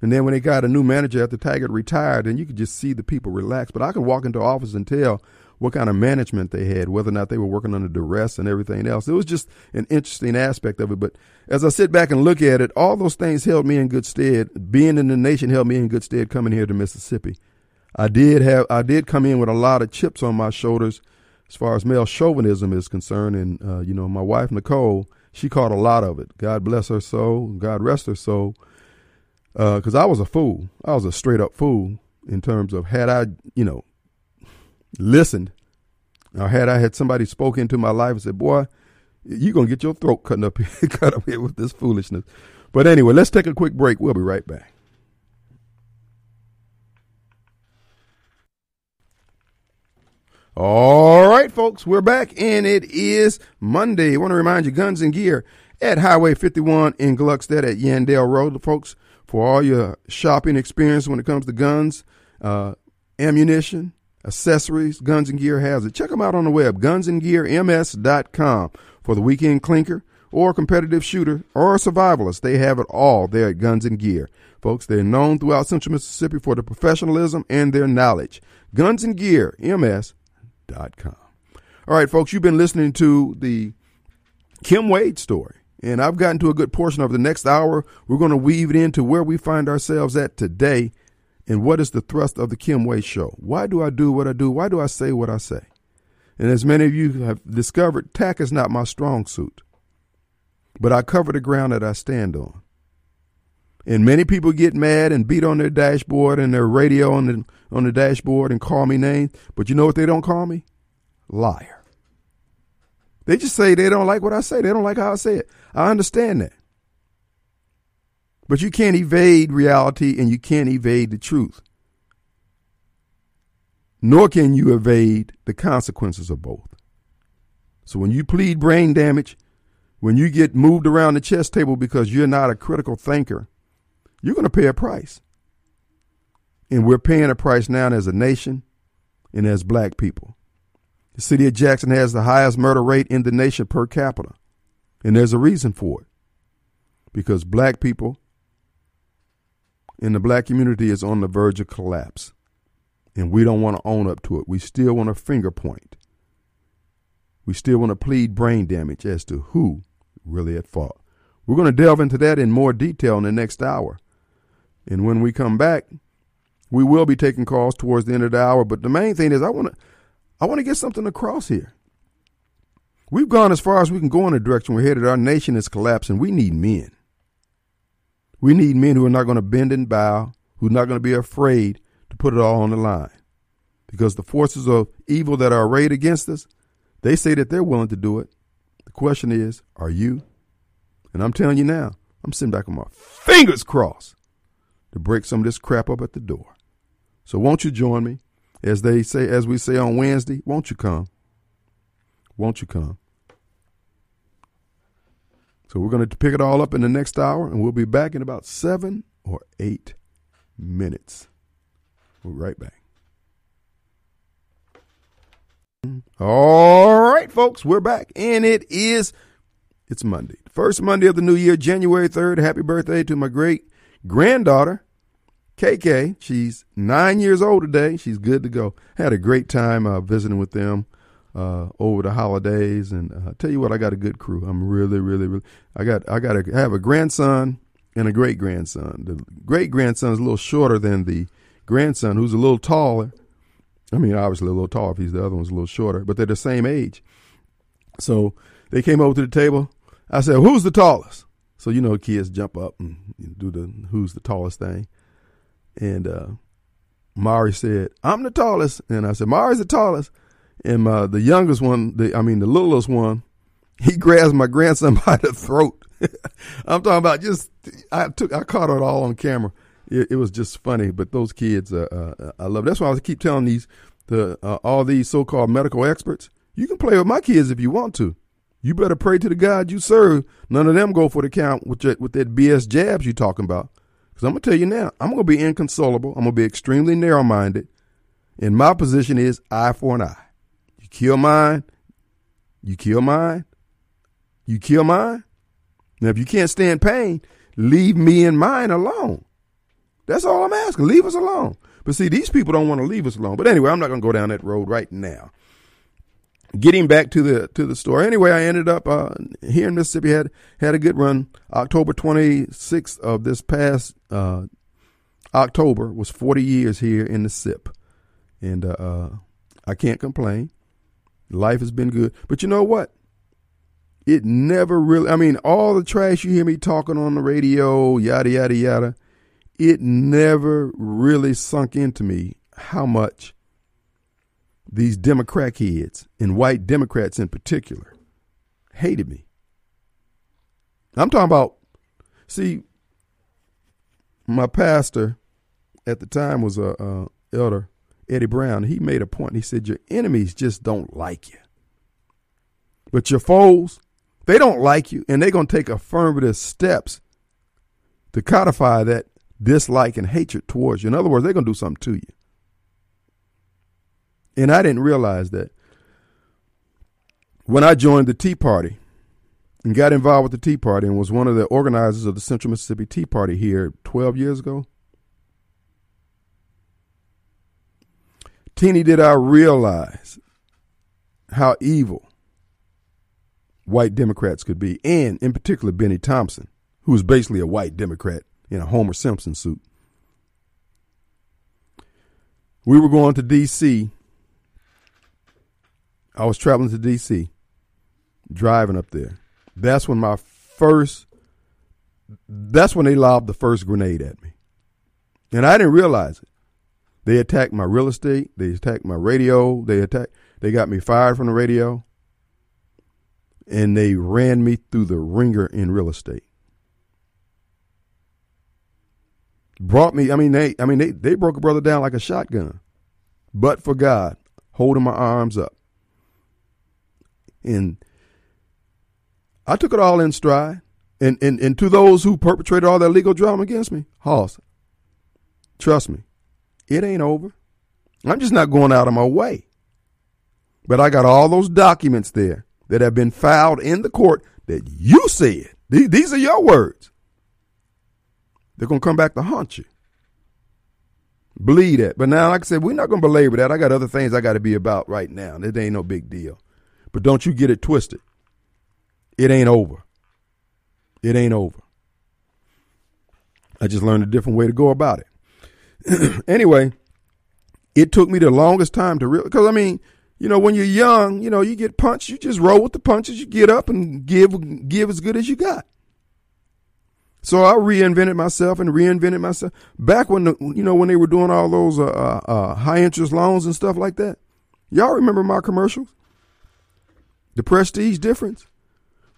And then when they got a new manager after Taggart retired, then you could just see the people relax. But I could walk into office and tell what kind of management they had, whether or not they were working under duress and everything else. It was just an interesting aspect of it. But as I sit back and look at it, all those things held me in good stead. Being in the nation held me in good stead coming here to Mississippi. I did have I did come in with a lot of chips on my shoulders as far as male chauvinism is concerned, and uh, you know my wife Nicole she caught a lot of it. God bless her soul, God rest her soul. Because uh, I was a fool, I was a straight up fool in terms of had I you know listened, or had I had somebody spoke into my life and said, "Boy, you're gonna get your throat cut up here, cut up here with this foolishness." But anyway, let's take a quick break. We'll be right back. All right, folks, we're back, and it is Monday. I want to remind you, Guns and Gear at Highway 51 in Gluckstadt at Yandell Road, folks, for all your shopping experience when it comes to guns, uh, ammunition, accessories, Guns and Gear has it. Check them out on the web, gunsandgearms.com for the weekend plinker or competitive shooter or survivalist. They have it all there at Guns and Gear. Folks, they're known throughout central Mississippi for their professionalism and their knowledge. Guns and Gear, MS.com. All right, folks, you've been listening to the Kim Wade story. And I've gotten to a good portion of the next hour. We're going to weave it into where we find ourselves at today and what is the thrust of the Kim Wade Show? Why do I do what I do? Why do I say what I say? And as many of you have discovered, tack is not my strong suit. But I cover the ground that I stand on. And many people get mad and beat on their dashboard and their radio on the on the dashboard and call me names. But you know what they don't call me? Liar. They just say they don't like what I say. They don't like how I say it. I understand that. But you can't evade reality and you can't evade the truth. Nor can you evade the consequences of both. So when you plead brain damage, when you get moved around the chess table because you're not a critical thinker, you're going to pay a price. And we're paying a price now as a nation and as black people. The city of Jackson has the highest murder rate in the nation per capita. And there's a reason for it. Because black people in the black community is on the verge of collapse. And we don't want to own up to it. We still want to finger point. We still want to plead brain damage as to who really at fault. We're going to delve into that in more detail in the next hour. And when we come back, we will be taking calls towards the end of the hour. But the main thing is I want to I want to get something across here. We've gone as far as we can go in the direction we're headed. Our nation is collapsing. We need men. We need men who are not going to bend and bow, who are not going to be afraid to put it all on the line. Because the forces of evil that are arrayed against us, they say that they're willing to do it. The question is, are you? And I'm telling you now, I'm sitting back with my fingers crossed to break some of this crap up at the door. So won't you join me? As they say, as we say on Wednesday, won't you come? Won't you come? So we're going to pick it all up in the next hour, and we'll be back in about seven or eight minutes. We'll right back. All right, folks, we're back, and it is it's Monday, first Monday of the new year, January third. Happy birthday to my great granddaughter, KK. She's nine years old today. She's good to go. Had a great time uh, visiting with them uh, over the holidays, and uh, tell you what, I got a good crew. I'm really, really, really. I got, I got to have a grandson and a great grandson. The great grandson is a little shorter than the grandson, who's a little taller I mean, obviously a little taller if he's the other one's a little shorter, but they're the same age. So they came over to the table. I said, "Who's the tallest?" So you know, kids jump up and do the "Who's the tallest" thing. And uh, Mari said, "I'm the tallest," and I said, "Mari's the tallest." And uh, the youngest one, the I mean, the littlest one, he grabs my grandson by the throat. I'm talking about just I took I caught it all on camera it, it was just funny. But those kids, uh, uh, I love. That's why I keep telling these the uh, all these so-called medical experts. You can play with my kids if you want to. You better pray to the God you serve. None of them go for the count with your, with that BS jabs you're talking about. Because I'm gonna tell you now, I'm gonna be inconsolable. I'm gonna be extremely narrow-minded. And my position is eye for an eye. Kill mine, you kill mine, you kill mine. Now, if you can't stand pain, leave me and mine alone. That's all I'm asking. Leave us alone. But see, these people don't want to leave us alone. But anyway, I'm not going to go down that road right now. Getting back to the to the story. Anyway, I ended up uh, here in Mississippi. had had a good run. October 26th of this past uh, October was 40 years here in the SIP, and uh, uh, I can't complain. Life has been good. But you know what? It never really. I mean, all the trash you hear me talking on the radio, yada yada yada it never really sunk into me how much these Democrat kids, and white Democrats in particular, hated me. I'm talking about, see, my pastor at the time was a, a elder, Eddie Brown. He made a point. He said, Your enemies just don't like you. But your foes, they don't like you, and they're going to take affirmative steps to codify that dislike and hatred towards you. In other words, they're going to do something to you. And I didn't realize that when I joined the Tea Party and got involved with the Tea Party and was one of the organizers of the Central Mississippi Tea Party here 12 years ago. Teeny did I realize how evil white Democrats could be, and in particular Bennie Thompson, who was basically a white Democrat in a Homer Simpson suit. We were going to D.C. I was traveling to D.C., driving up there. That's when my first, that's when they lobbed the first grenade at me. And I didn't realize it. They attacked my real estate. They attacked my radio. They attacked, they got me fired from the radio. And they ran me through the ringer in real estate. brought me. I mean, they. I mean, they they broke a brother down like a shotgun, but for God holding my arms up, and I took it all in stride. And and and to those who perpetrated all that legal drama against me, Hoss, trust me, it ain't over. I'm just not going out of my way. But I got all those documents there that have been filed in the court that you said. These are your words. They're going to come back to haunt you. Believe that. But now, like I said, we're not going to belabor that. I got other things I got to be about right now. It ain't no big deal. But don't you get it twisted. It ain't over. It ain't over. I just learned a different way to go about it. anyway, it took me the longest time to real because I mean, you know, when you're young, you know, you get punched, you just roll with the punches, you get up and give give as good as you got. So I reinvented myself and reinvented myself back when the, you know when they were doing all those uh, uh, uh, high interest loans and stuff like that. Y'all remember my commercials? The prestige difference.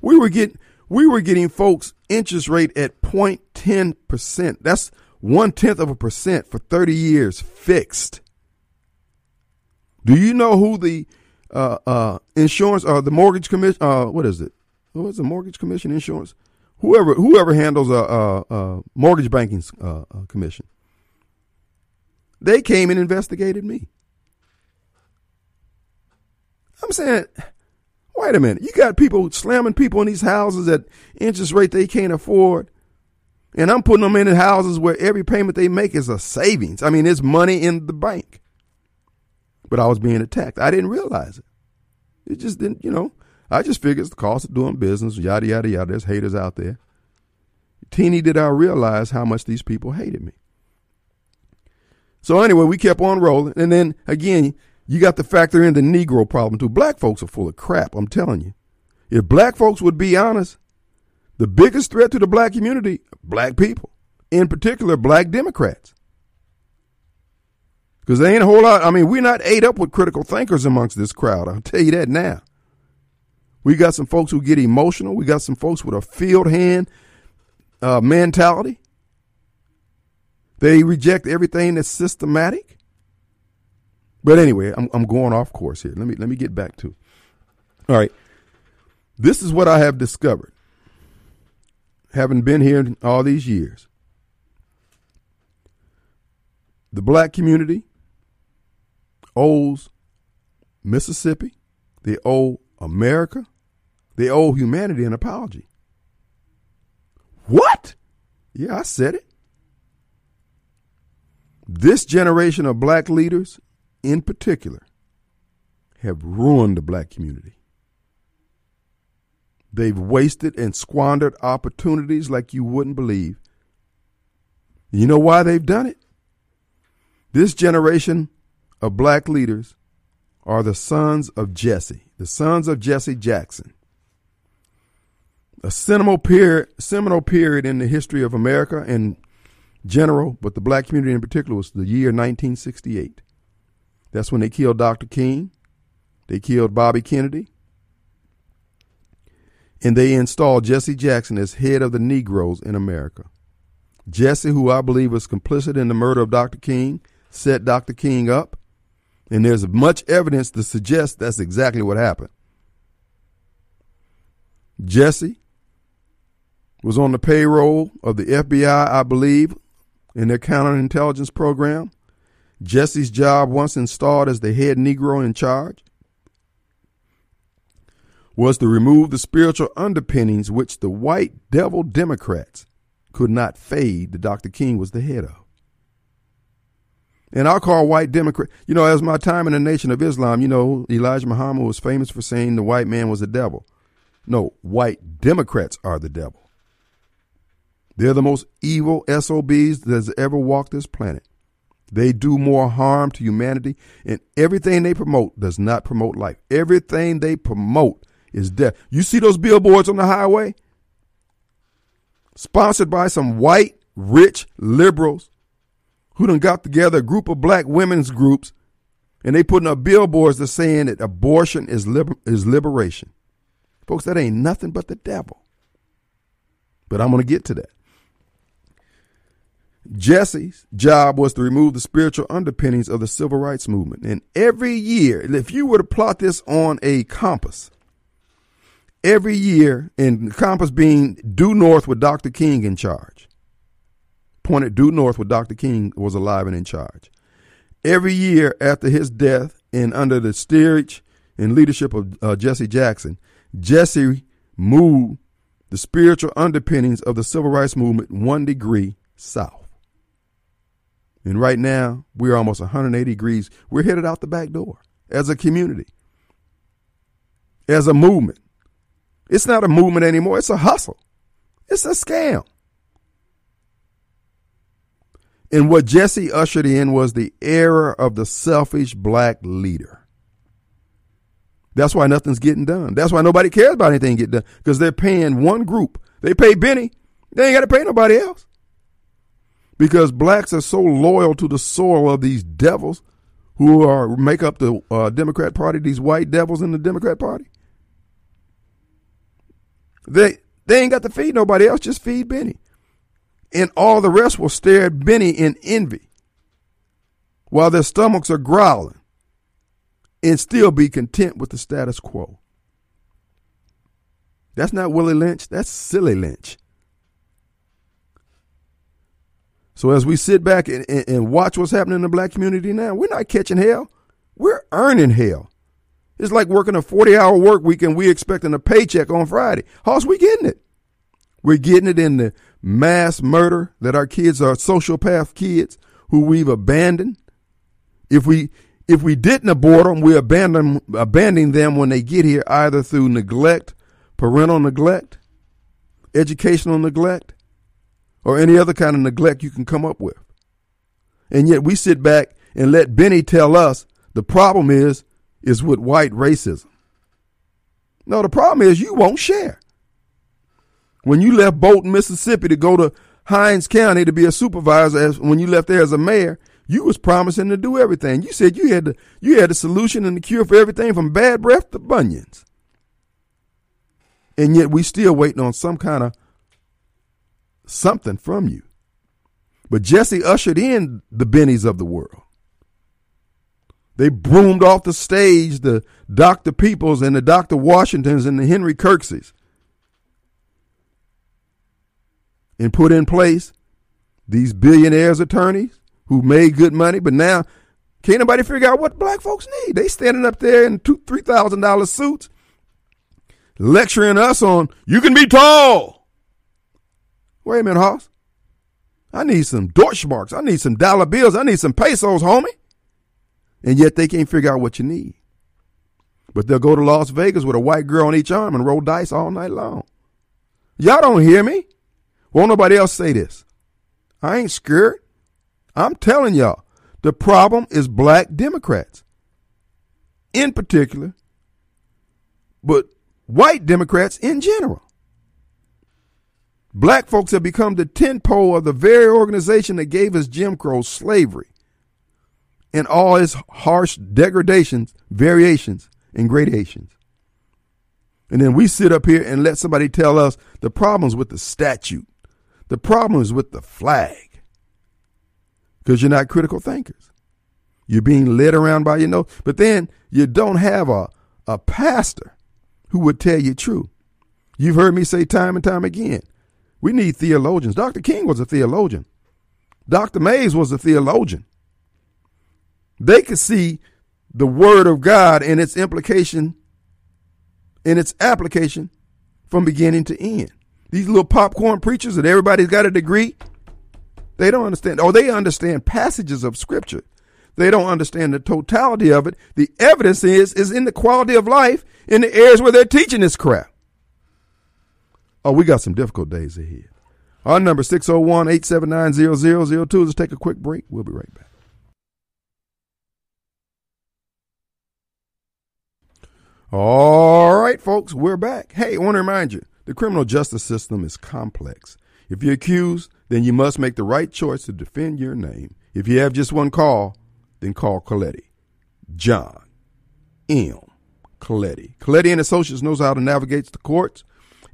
We were getting we were getting folks interest rate at 0.10 percent. That's one tenth of a percent for 30 years fixed. Do you know who the uh, uh, insurance or uh, the mortgage commission? Uh, what is it? What's the mortgage commission insurance? whoever whoever handles a, a, a mortgage banking uh, uh, commission. They came and investigated me. I'm saying, wait a minute, you got people slamming people in these houses at interest rate they can't afford. And I'm putting them in houses where every payment they make is a savings. I mean, it's money in the bank. But I was being attacked. I didn't realize it. It just didn't, you know. I just figured it's the cost of doing business, yada, yada, yada. There's haters out there. Teeny did I realize how much these people hated me. So anyway, we kept on rolling. And then again, you got to factor in the Negro problem too. Black folks are full of crap, I'm telling you. If black folks would be honest, the biggest threat to the black community, black people, in particular, black Democrats. Because there ain't a whole lot. I mean, we're not ate up with critical thinkers amongst this crowd. I'll tell you that now. We got some folks who get emotional. We got some folks with a field hand uh, mentality. They reject everything that's systematic. But anyway, I'm, I'm going off course here. Let me let me get back to. All right, this is what I have discovered, having been here all these years. The black community owes Mississippi, they owe America, they owe humanity an apology. What? Yeah, I said it. This generation of black leaders, in particular, have ruined the black community. They've wasted and squandered opportunities like you wouldn't believe. You know why they've done it? This generation of black leaders are the sons of Jesse, the sons of Jesse Jackson. A seminal period, seminal period in the history of America in general, but the black community in particular was the year 1968. That's when they killed Dr. King. They killed Bobby Kennedy. And they installed Jesse Jackson as head of the Negroes in America. Jesse, who I believe was complicit in the murder of Dr. King, set Dr. King up. And there's much evidence to suggest that's exactly what happened. Jesse was on the payroll of the FBI, I believe, in their counterintelligence program. Jesse's job, once installed as the head Negro in charge, was to remove the spiritual underpinnings which the white devil Democrats could not fade that Dr. King was the head of. And I'll call white Democrat, you know, as my time in the Nation of Islam, you know, Elijah Muhammad was famous for saying the white man was the devil. No, white Democrats are the devil. They're the most evil SOBs that's ever walked this planet. They do more harm to humanity, and everything they promote does not promote life. Everything they promote is death. You see those billboards on the highway? Sponsored by some white, rich liberals who done got together a group of black women's groups and they putting up billboards that saying that abortion is liber- is liberation. Folks, that ain't nothing but the devil. But I'm going to get to that. Jesse's job was to remove the spiritual underpinnings of the civil rights movement. And every year, if you were to plot this on a compass, every year, the compass being due north with Dr. King in charge, pointed due north with Dr. King was alive and in charge. Every year after his death and under the steerage and leadership of uh, Jesse Jackson, Jesse moved the spiritual underpinnings of the civil rights movement one degree south. And right now, we're almost 180 degrees. We're headed out the back door as a community, as a movement. It's not a movement anymore, it's a hustle, it's a scam. And what Jesse ushered in was the era of the selfish black leader. That's why nothing's getting done. That's why nobody cares about anything getting done because they're paying one group. They pay Bennie. They ain't got to pay nobody else because blacks are so loyal to the soil of these devils who are make up the uh, Democrat Party. These white devils in the Democrat Party. They they ain't got to feed nobody else, just feed Bennie. And all the rest will stare at Bennie in envy while their stomachs are growling and still be content with the status quo. That's not Willie Lynch, that's silly Lynch. So as we sit back and, and, and watch what's happening in the black community now, we're not catching hell. We're earning hell. It's like working a 40 hour work week and we expecting a paycheck on Friday. How's we getting it? We're getting it in the mass murder that our kids are sociopath kids who we've abandoned. If we if we didn't abort them, we abandon abandoning them when they get here either through neglect, parental neglect, educational neglect, or any other kind of neglect you can come up with. And yet we sit back and let Bennie tell us the problem is is with white racism. No, the problem is you won't share. When you left Bolton, Mississippi to go to Hinds County to be a supervisor as when you left there as a mayor, you was promising to do everything. You said you had the you had the solution and the cure for everything from bad breath to bunions. And yet we still waiting on some kind of something from you. But Jesse ushered in the Bennies of the world. They broomed off the stage the Dr. Peoples and the Dr. Washingtons and the Henry Kirkseys and put in place these billionaires attorneys who made good money, but now can't nobody figure out what black folks need. They standing up there in two, three thousand dollar suits, lecturing us on you can be tall. Wait a minute, Hoss. I need some Deutschmarks. I need some dollar bills. I need some pesos, homie. And yet they can't figure out what you need. But they'll go to Las Vegas with a white girl on each arm and roll dice all night long. Y'all don't hear me. Won't nobody else say this. I ain't scared. I'm telling y'all, the problem is black Democrats in particular, but white Democrats in general. Black folks have become the tent pole of the very organization that gave us Jim Crow slavery and all its harsh degradations, variations, and gradations. And then we sit up here and let somebody tell us the problems with the statute. The problems with the flag because you're not critical thinkers. You're being led around by your nose, but then you don't have a, a pastor who would tell you true. You've heard me say time and time again, we need theologians. Dr. King was a theologian. Dr. Mays was a theologian. They could see the word of God and its implication and its application from beginning to end. These little popcorn preachers that everybody's got a degree, they don't understand, or they understand passages of scripture. They don't understand the totality of it. The evidence is is in the quality of life in the areas where they're teaching this crap. Oh, we got some difficult days ahead. Our number 601-879-0002. Let's take a quick break. We'll be right back. All right, folks, we're back. Hey, I want to remind you, the criminal justice system is complex. If you're accused, then you must make the right choice to defend your name. If you have just one call, then call Colette. John M. Colette. Colette and Associates knows how to navigate the courts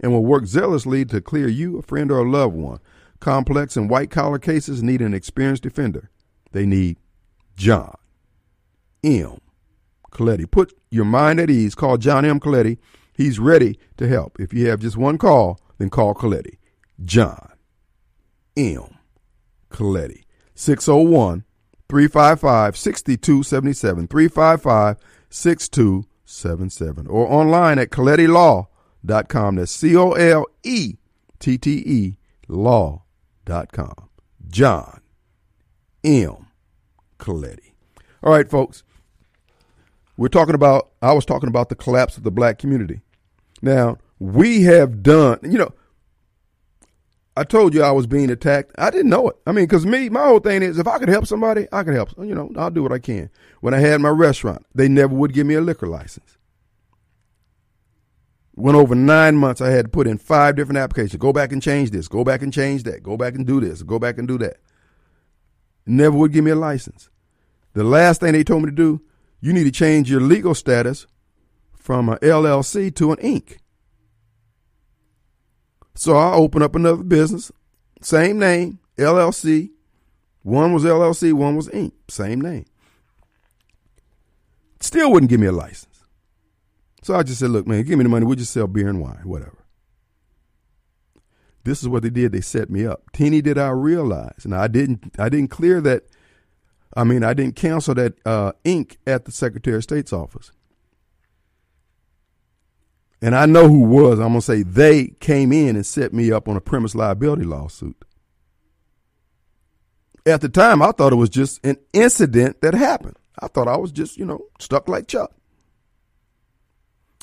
and will work zealously to clear you, a friend, or a loved one. Complex and white collar cases need an experienced defender. They need John M. Colette. Put your mind at ease. Call John M. Colette. He's ready to help. If you have just one call, then call Colette. John M. Colette. 601 355 6277. 355 6277. Or online at ColetteLaw.com. That's C O L E T T E law.com. John M. Colette. All right, folks. We're talking about, I was talking about the collapse of the black community. Now, we have done, you know, I told you I was being attacked. I didn't know it. I mean, because me, my whole thing is if I could help somebody, I can help. You know, I'll do what I can. When I had my restaurant, they never would give me a liquor license. Went over nine months. I had to put in five different applications. Go back and change this. Go back and change that. Go back and do this. Go back and do that. Never would give me a license. The last thing they told me to do, you need to change your legal status from an LLC to an Inc. So I open up another business, same name, LLC. One was LLC, one was Inc. Same name. Still wouldn't give me a license. So I just said, look, man, give me the money. We'll just sell beer and wine, whatever. This is what they did. They set me up. Teeny did I realize, and I didn't. I didn't clear that. I mean, I didn't cancel that uh, ink at the Secretary of State's office. And I know who was. I'm gonna say they came in and set me up on a premise liability lawsuit. At the time, I thought it was just an incident that happened. I thought I was just, you know, stuck like Chuck.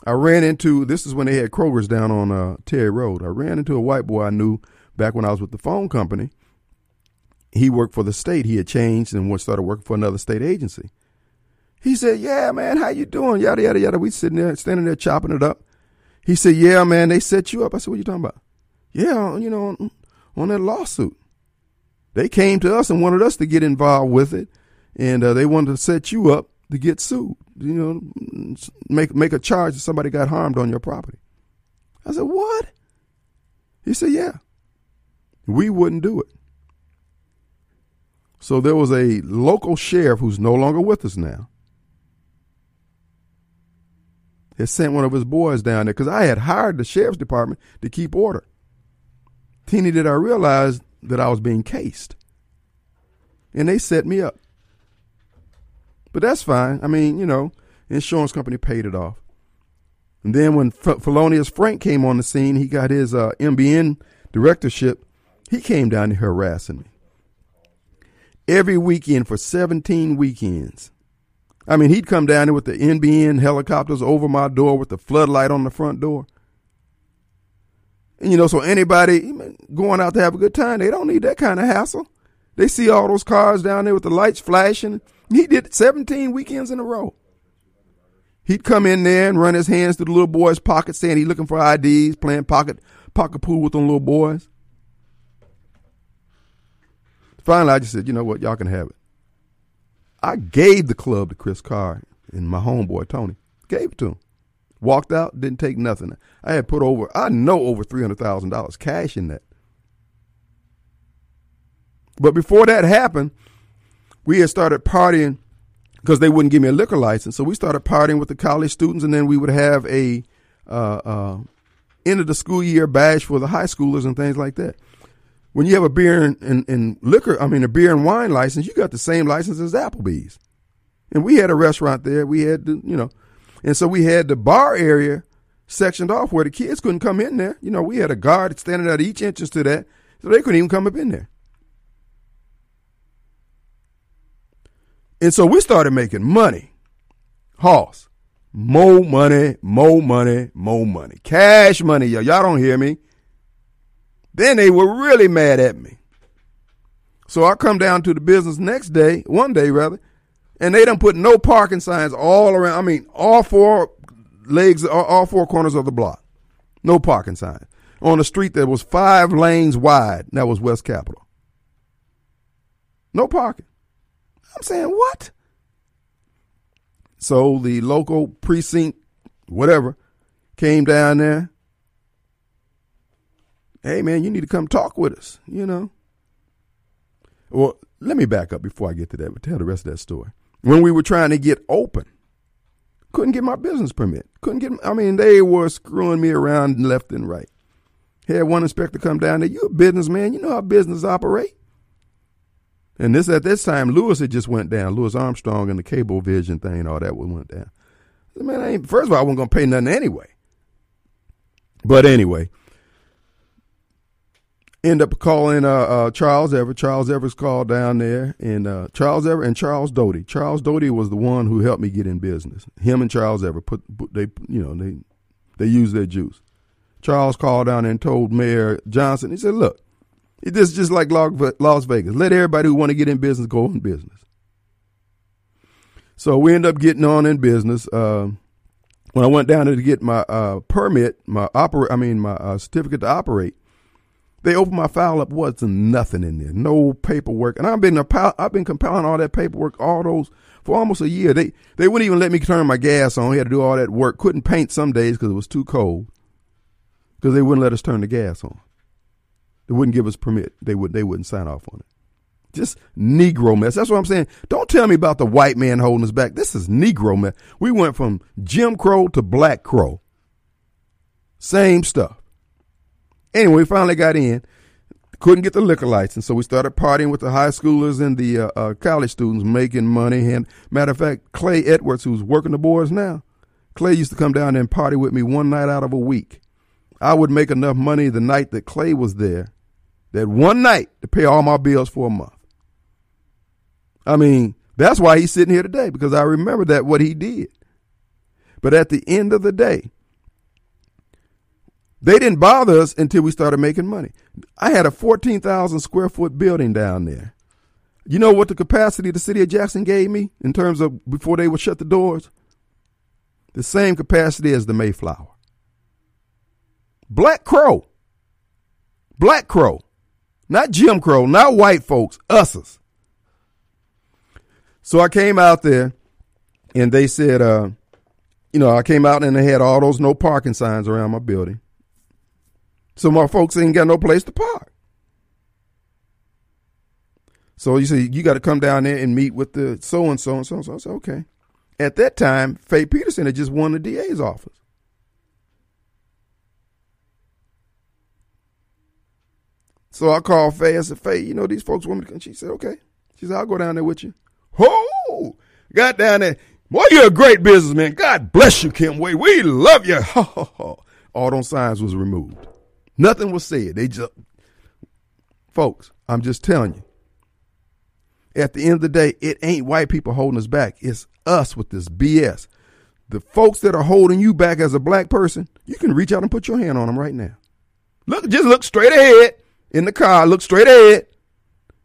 I ran into this is when they had Kroger's down on uh, Terry Road. I ran into a white boy I knew back when I was with the phone company. He worked for the state. He had changed and started working for another state agency. He said, "Yeah, man, how you doing?" Yada yada yada. We sitting there, standing there, chopping it up. He said, "Yeah, man, they set you up." I said, "What you talking about?" Yeah, you know, on, on that lawsuit. They came to us and wanted us to get involved with it, and uh, they wanted to set you up to get sued. You know, make make a charge that somebody got harmed on your property. I said, "What?" He said, "Yeah, we wouldn't do it." So there was a local sheriff who's no longer with us now. He sent one of his boys down there because I had hired the sheriff's department to keep order. Teeny did I realize that I was being cased. And they set me up. But that's fine. I mean, you know, insurance company paid it off. And then when F- Felonious Frank came on the scene, he got his uh, MBN directorship. He came down to harassing me. Every weekend for 17 weekends. I mean, he'd come down there with the MBN helicopters over my door with the floodlight on the front door. And you know, so anybody going out to have a good time, they don't need that kind of hassle. They see all those cars down there with the lights flashing. He did 17 weekends in a row. He'd come in there and run his hands through the little boys' pockets, saying he's looking for IDs, playing pocket pocket pool with them little boys. Finally, I just said, you know what, y'all can have it. I gave the club to Chris Carr and my homeboy Tony. Gave it to him. Walked out, didn't take nothing. I had put over, I know over $300,000 cash in that. But before that happened, we had started partying because they wouldn't give me a liquor license. So we started partying with the college students, and then we would have a uh, uh, end of the school year bash for the high schoolers and things like that. When you have a beer and, and, and liquor, I mean a beer and wine license, you got the same license as Applebee's. And we had a restaurant there. We had, the, you know, and so we had the bar area sectioned off where the kids couldn't come in there. You know, we had a guard standing at each entrance to that, so they couldn't even come up in there. And so we started making money. Hoss. More money, more money, more money. Cash money, y'all. Y'all don't hear me. Then they were really mad at me. So I come down to the business next day, one day rather, and they don't put no parking signs all around. I mean, all four legs, all four corners of the block. No parking sign. On a street that was five lanes wide. That was West Capitol. No parking. I'm saying, what? So the local precinct, whatever, came down there. Hey, man, you need to come talk with us, you know. Well, let me back up before I get to that, but tell the rest of that story. When we were trying to get open, couldn't get my business permit. Couldn't get, I mean, they were screwing me around left and right. Had one inspector come down there, you a businessman, you know how business operate. And this at this time, Louis had just went down. Louis Armstrong and the cable vision thing, all that went down. Man, I ain't, first of all, I wasn't gonna pay nothing anyway. But anyway, end up calling uh, uh, Charles Everett. Charles Everett's called down there, and uh, Charles Everett and Charles Doty. Charles Doty was the one who helped me get in business. Him and Charles Everett put, put they you know they they used their juice. Charles called down and told Mayor Johnson. He said, "Look, it's just like Las Vegas. Let everybody who want to get in business go in business. So we end up getting on in business. Uh, when I went down there to get my uh, permit, my operate, I mean my uh, certificate to operate, they opened my file up. Wasn't nothing in there, no paperwork, and I've been I've been compiling all that paperwork, all those for almost a year. They they wouldn't even let me turn my gas on. We had to do all that work. Couldn't paint some days because it was too cold. Because they wouldn't let us turn the gas on. They wouldn't give us permit. They would they wouldn't sign off on it. Just Negro mess. That's what I'm saying. Don't tell me about the white man holding us back. This is Negro mess. We went from Jim Crow to Black Crow. Same stuff. Anyway, we finally got in. Couldn't get the liquor license, so we started partying with the high schoolers and the uh, uh, college students, making money. And matter of fact, Clay Edwards, who's working the boards now, Clay used to come down there and party with me one night out of a week. I would make enough money the night that Clay was there, that one night to pay all my bills for a month. I mean, that's why he's sitting here today because I remember that what he did. But at the end of the day, they didn't bother us until we started making money. I had a 14,000 square foot building down there. You know what the capacity the city of Jackson gave me in terms of before they would shut the doors? The same capacity as the Mayflower. Black Crow. Black Crow. Not Jim Crow, not white folks, us's. So I came out there and they said, uh, you know, I came out and they had all those no parking signs around my building. So my folks ain't got no place to park. So you say you got to come down there and meet with the so and so and so and so. I said, okay. At that time, Faye Peterson had just won the DA's office. So I called Faye. I said, Faye, you know these folks want me to come. She said, okay. She said, I'll go down there with you. Oh, got down there. Boy, you're a great businessman. God bless you, Kim Wade. We love you. All those signs was removed. Nothing was said. They just, folks, I'm just telling you. At the end of the day, it ain't white people holding us back. It's us with this BS. The folks that are holding you back as a black person, you can reach out and put your hand on them right now. Look, just look straight ahead in the car. Look straight ahead.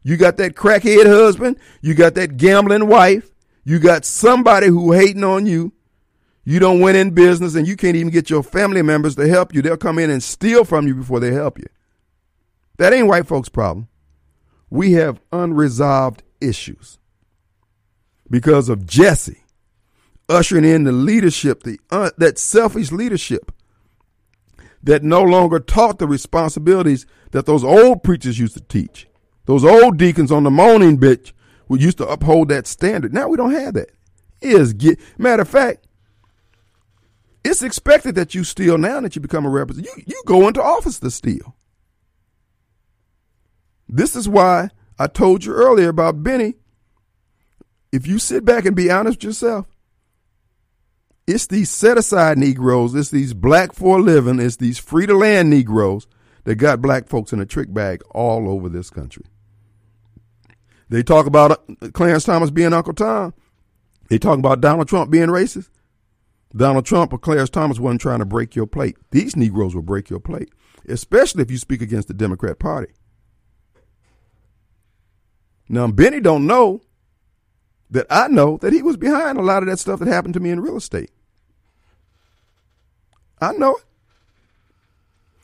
You got that crackhead husband. You got that gambling wife. You got somebody who hating on you. You don't win in business and you can't even get your family members to help you. They'll come in and steal from you before they help you. That ain't white folks' problem. We have unresolved issues because of Jesse ushering in the leadership, the uh, that selfish leadership that no longer taught the responsibilities that those old preachers used to teach. Those old deacons on the moaning bitch who used to uphold that standard. Now we don't have that. Is get matter of fact, it's expected that you steal now that you become a representative. You, you go into office to steal. This is why I told you earlier about Bennie. If you sit back and be honest with yourself, it's these set aside Negroes, it's these black for a living, it's these free to land Negroes that got black folks in a trick bag all over this country. They talk about uh, Clarence Thomas being Uncle Tom. They talk about Donald Trump being racist. Donald Trump or Clarence Thomas wasn't trying to break your plate. These Negroes will break your plate, especially if you speak against the Democrat Party. Now, Bennie don't know that I know that he was behind a lot of that stuff that happened to me in real estate. I know it.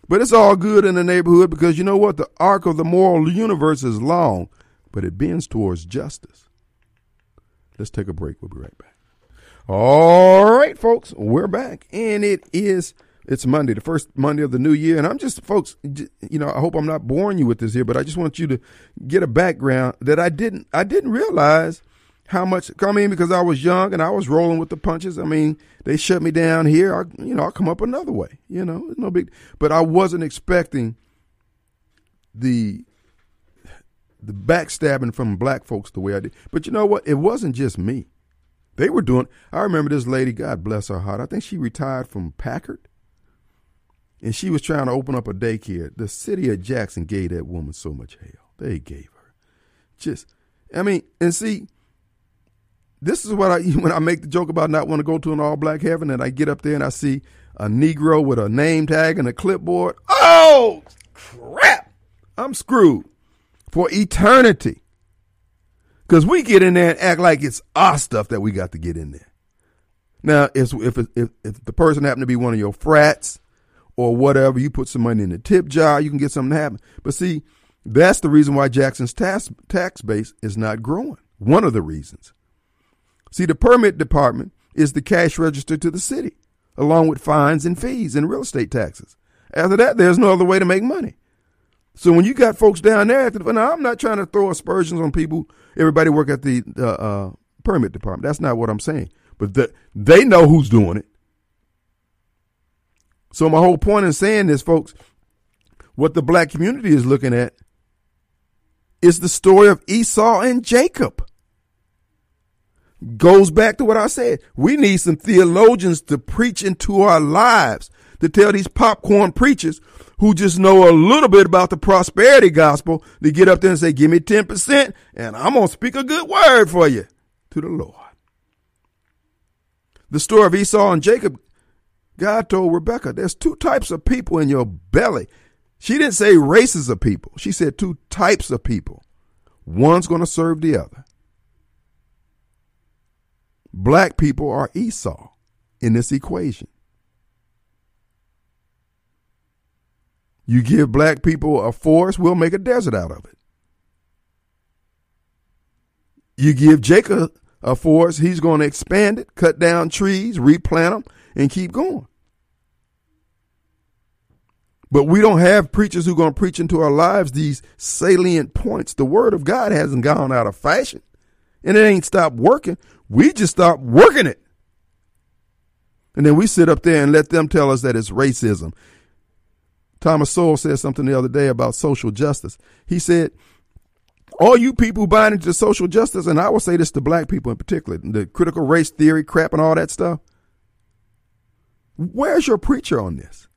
But it's all good in the neighborhood because you know what? The arc of the moral universe is long, but it bends towards justice. Let's take a break. We'll be right back. All right, folks, we're back, and it is it's Monday, the first Monday of the new year, and I'm just, folks, you know, I hope I'm not boring you with this here, but I just want you to get a background that I didn't, I didn't realize how much. I mean, because I was young and I was rolling with the punches. I mean, they shut me down here. I, you know, I'll come up another way. You know, no big. But I wasn't expecting the the backstabbing from black folks the way I did. But you know what? It wasn't just me. They were doing. I remember this lady. God bless her heart. I think she retired from Packard, and she was trying to open up a daycare. The city of Jackson gave that woman so much hell. They gave her just. I mean, and see, this is what I when I make the joke about not want to go to an all black heaven, and I get up there and I see a Negro with a name tag and a clipboard. Oh crap! I'm screwed for eternity. Because we get in there and act like it's our stuff that we got to get in there. Now, if, if, if, if the person happened to be one of your frats or whatever, you put some money in the tip jar, you can get something to happen. But see, that's the reason why Jackson's tax, tax base is not growing. One of the reasons. See, the permit department is the cash register to the city, along with fines and fees and real estate taxes. After that, there's no other way to make money. So when you got folks down there, the, now I'm not trying to throw aspersions on people. Everybody work at the uh, uh, permit department. That's not what I'm saying. But the, they know who's doing it. So my whole point in saying this, folks, what the black community is looking at is the story of Esau and Jacob. Goes back to what I said. We need some theologians to preach into our lives, to tell these popcorn preachers who just know a little bit about the prosperity gospel to get up there and say, give me 10% and I'm going to speak a good word for you to the Lord. The story of Esau and Jacob, God told Rebecca, there's two types of people in your belly. She didn't say races of people. She said two types of people. One's going to serve the other. Black people are Esau in this equation. You give black people a forest, we'll make a desert out of it. You give Jacob a forest, he's going to expand it, cut down trees, replant them, and keep going. But we don't have preachers who are going to preach into our lives these salient points. The word of God hasn't gone out of fashion and it ain't stopped working. We just stopped working it. And then we sit up there and let them tell us that it's racism. Thomas Sowell said something the other day about social justice. He said, all you people buying into social justice, and I will say this to black people in particular, the critical race theory crap and all that stuff. Where's your preacher on this?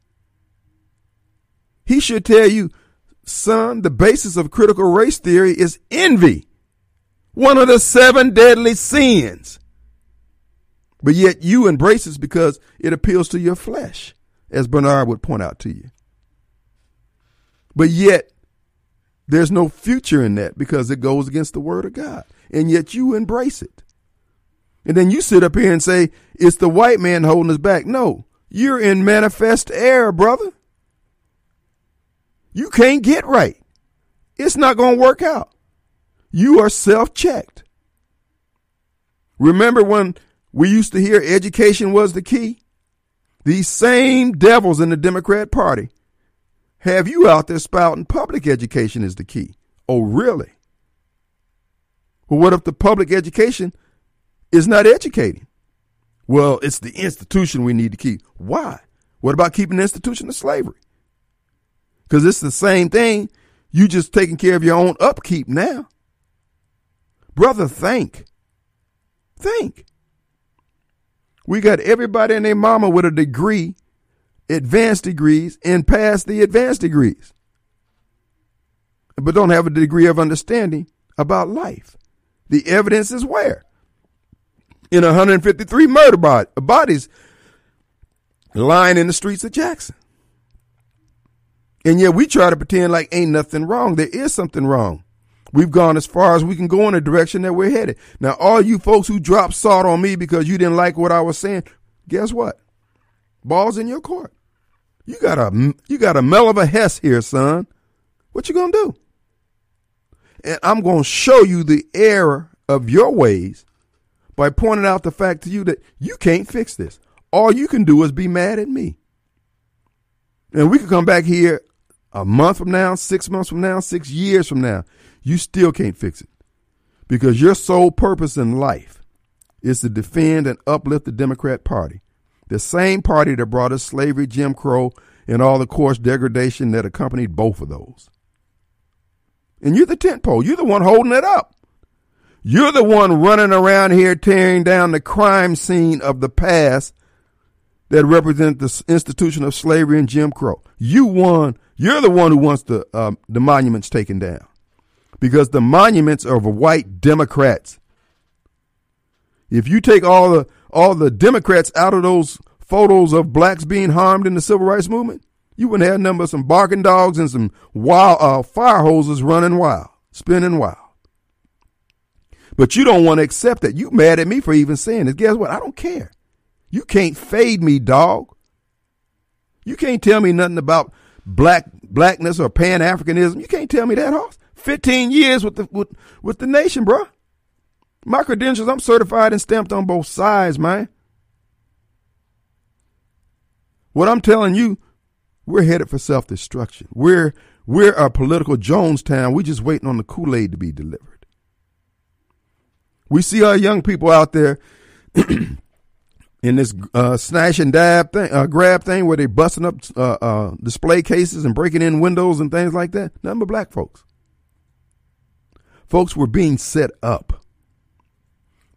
He should tell you, son, the basis of critical race theory is envy, one of the seven deadly sins. But yet you embrace it because it appeals to your flesh, as Bernard would point out to you. But yet, there's no future in that because it goes against the word of God. And yet you embrace it. And then you sit up here and say, it's the white man holding us back. No, you're in manifest error, brother. You can't get right. It's not going to work out. You are self checked. Remember when we used to hear education was the key? These same devils in the Democrat Party have you out there spouting public education is the key. Oh, really? Well, what if the public education is not educating? Well, it's the institution we need to keep. Why? What about keeping the institution of slavery? Because it's the same thing. You just taking care of your own upkeep now. Brother, think. Think. We got everybody and their mama with a degree advanced degrees and pass the advanced degrees, but don't have a degree of understanding about life. The evidence is where? In 153 murder bodies lying in the streets of Jackson. And yet we try to pretend like ain't nothing wrong. There is something wrong. We've gone as far as we can go in the direction that we're headed. Now, all you folks who dropped salt on me because you didn't like what I was saying, guess what? Ball's in your court. You got a you got a mel of a hess here, son. What you gonna do? And I'm gonna show you the error of your ways by pointing out the fact to you that you can't fix this. All you can do is be mad at me. And we could come back here a month from now, six months from now, six years from now. You still can't fix it. Because your sole purpose in life is to defend and uplift the Democrat Party the same party that brought us slavery, Jim Crow, and all the coarse degradation that accompanied both of those. And you're the tent pole. You're the one holding it up. You're the one running around here tearing down the crime scene of the past that represent the institution of slavery and Jim Crow. You won. You're the one who wants the um, the monuments taken down because the monuments are of white Democrats. If you take all the all the Democrats out of those photos of blacks being harmed in the civil rights movement, you wouldn't have number of some barking dogs and some wild uh, fire hoses running wild, spinning wild. But you don't want to accept that. You mad at me for even saying it. Guess what? I don't care. You can't fade me, dog. You can't tell me nothing about black blackness or Pan Africanism. You can't tell me that, Hoss. Fifteen years with the with, with the nation, bro. My credentials, I'm certified and stamped on both sides, man. What I'm telling you, we're headed for self-destruction. We're we're a political Jonestown. We're just waiting on the Kool-Aid to be delivered. We see our young people out there in this uh, snatch and dab thing, uh, grab thing where they're busting up uh, uh, display cases and breaking in windows and things like that. Nothing but black folks. Folks were being set up.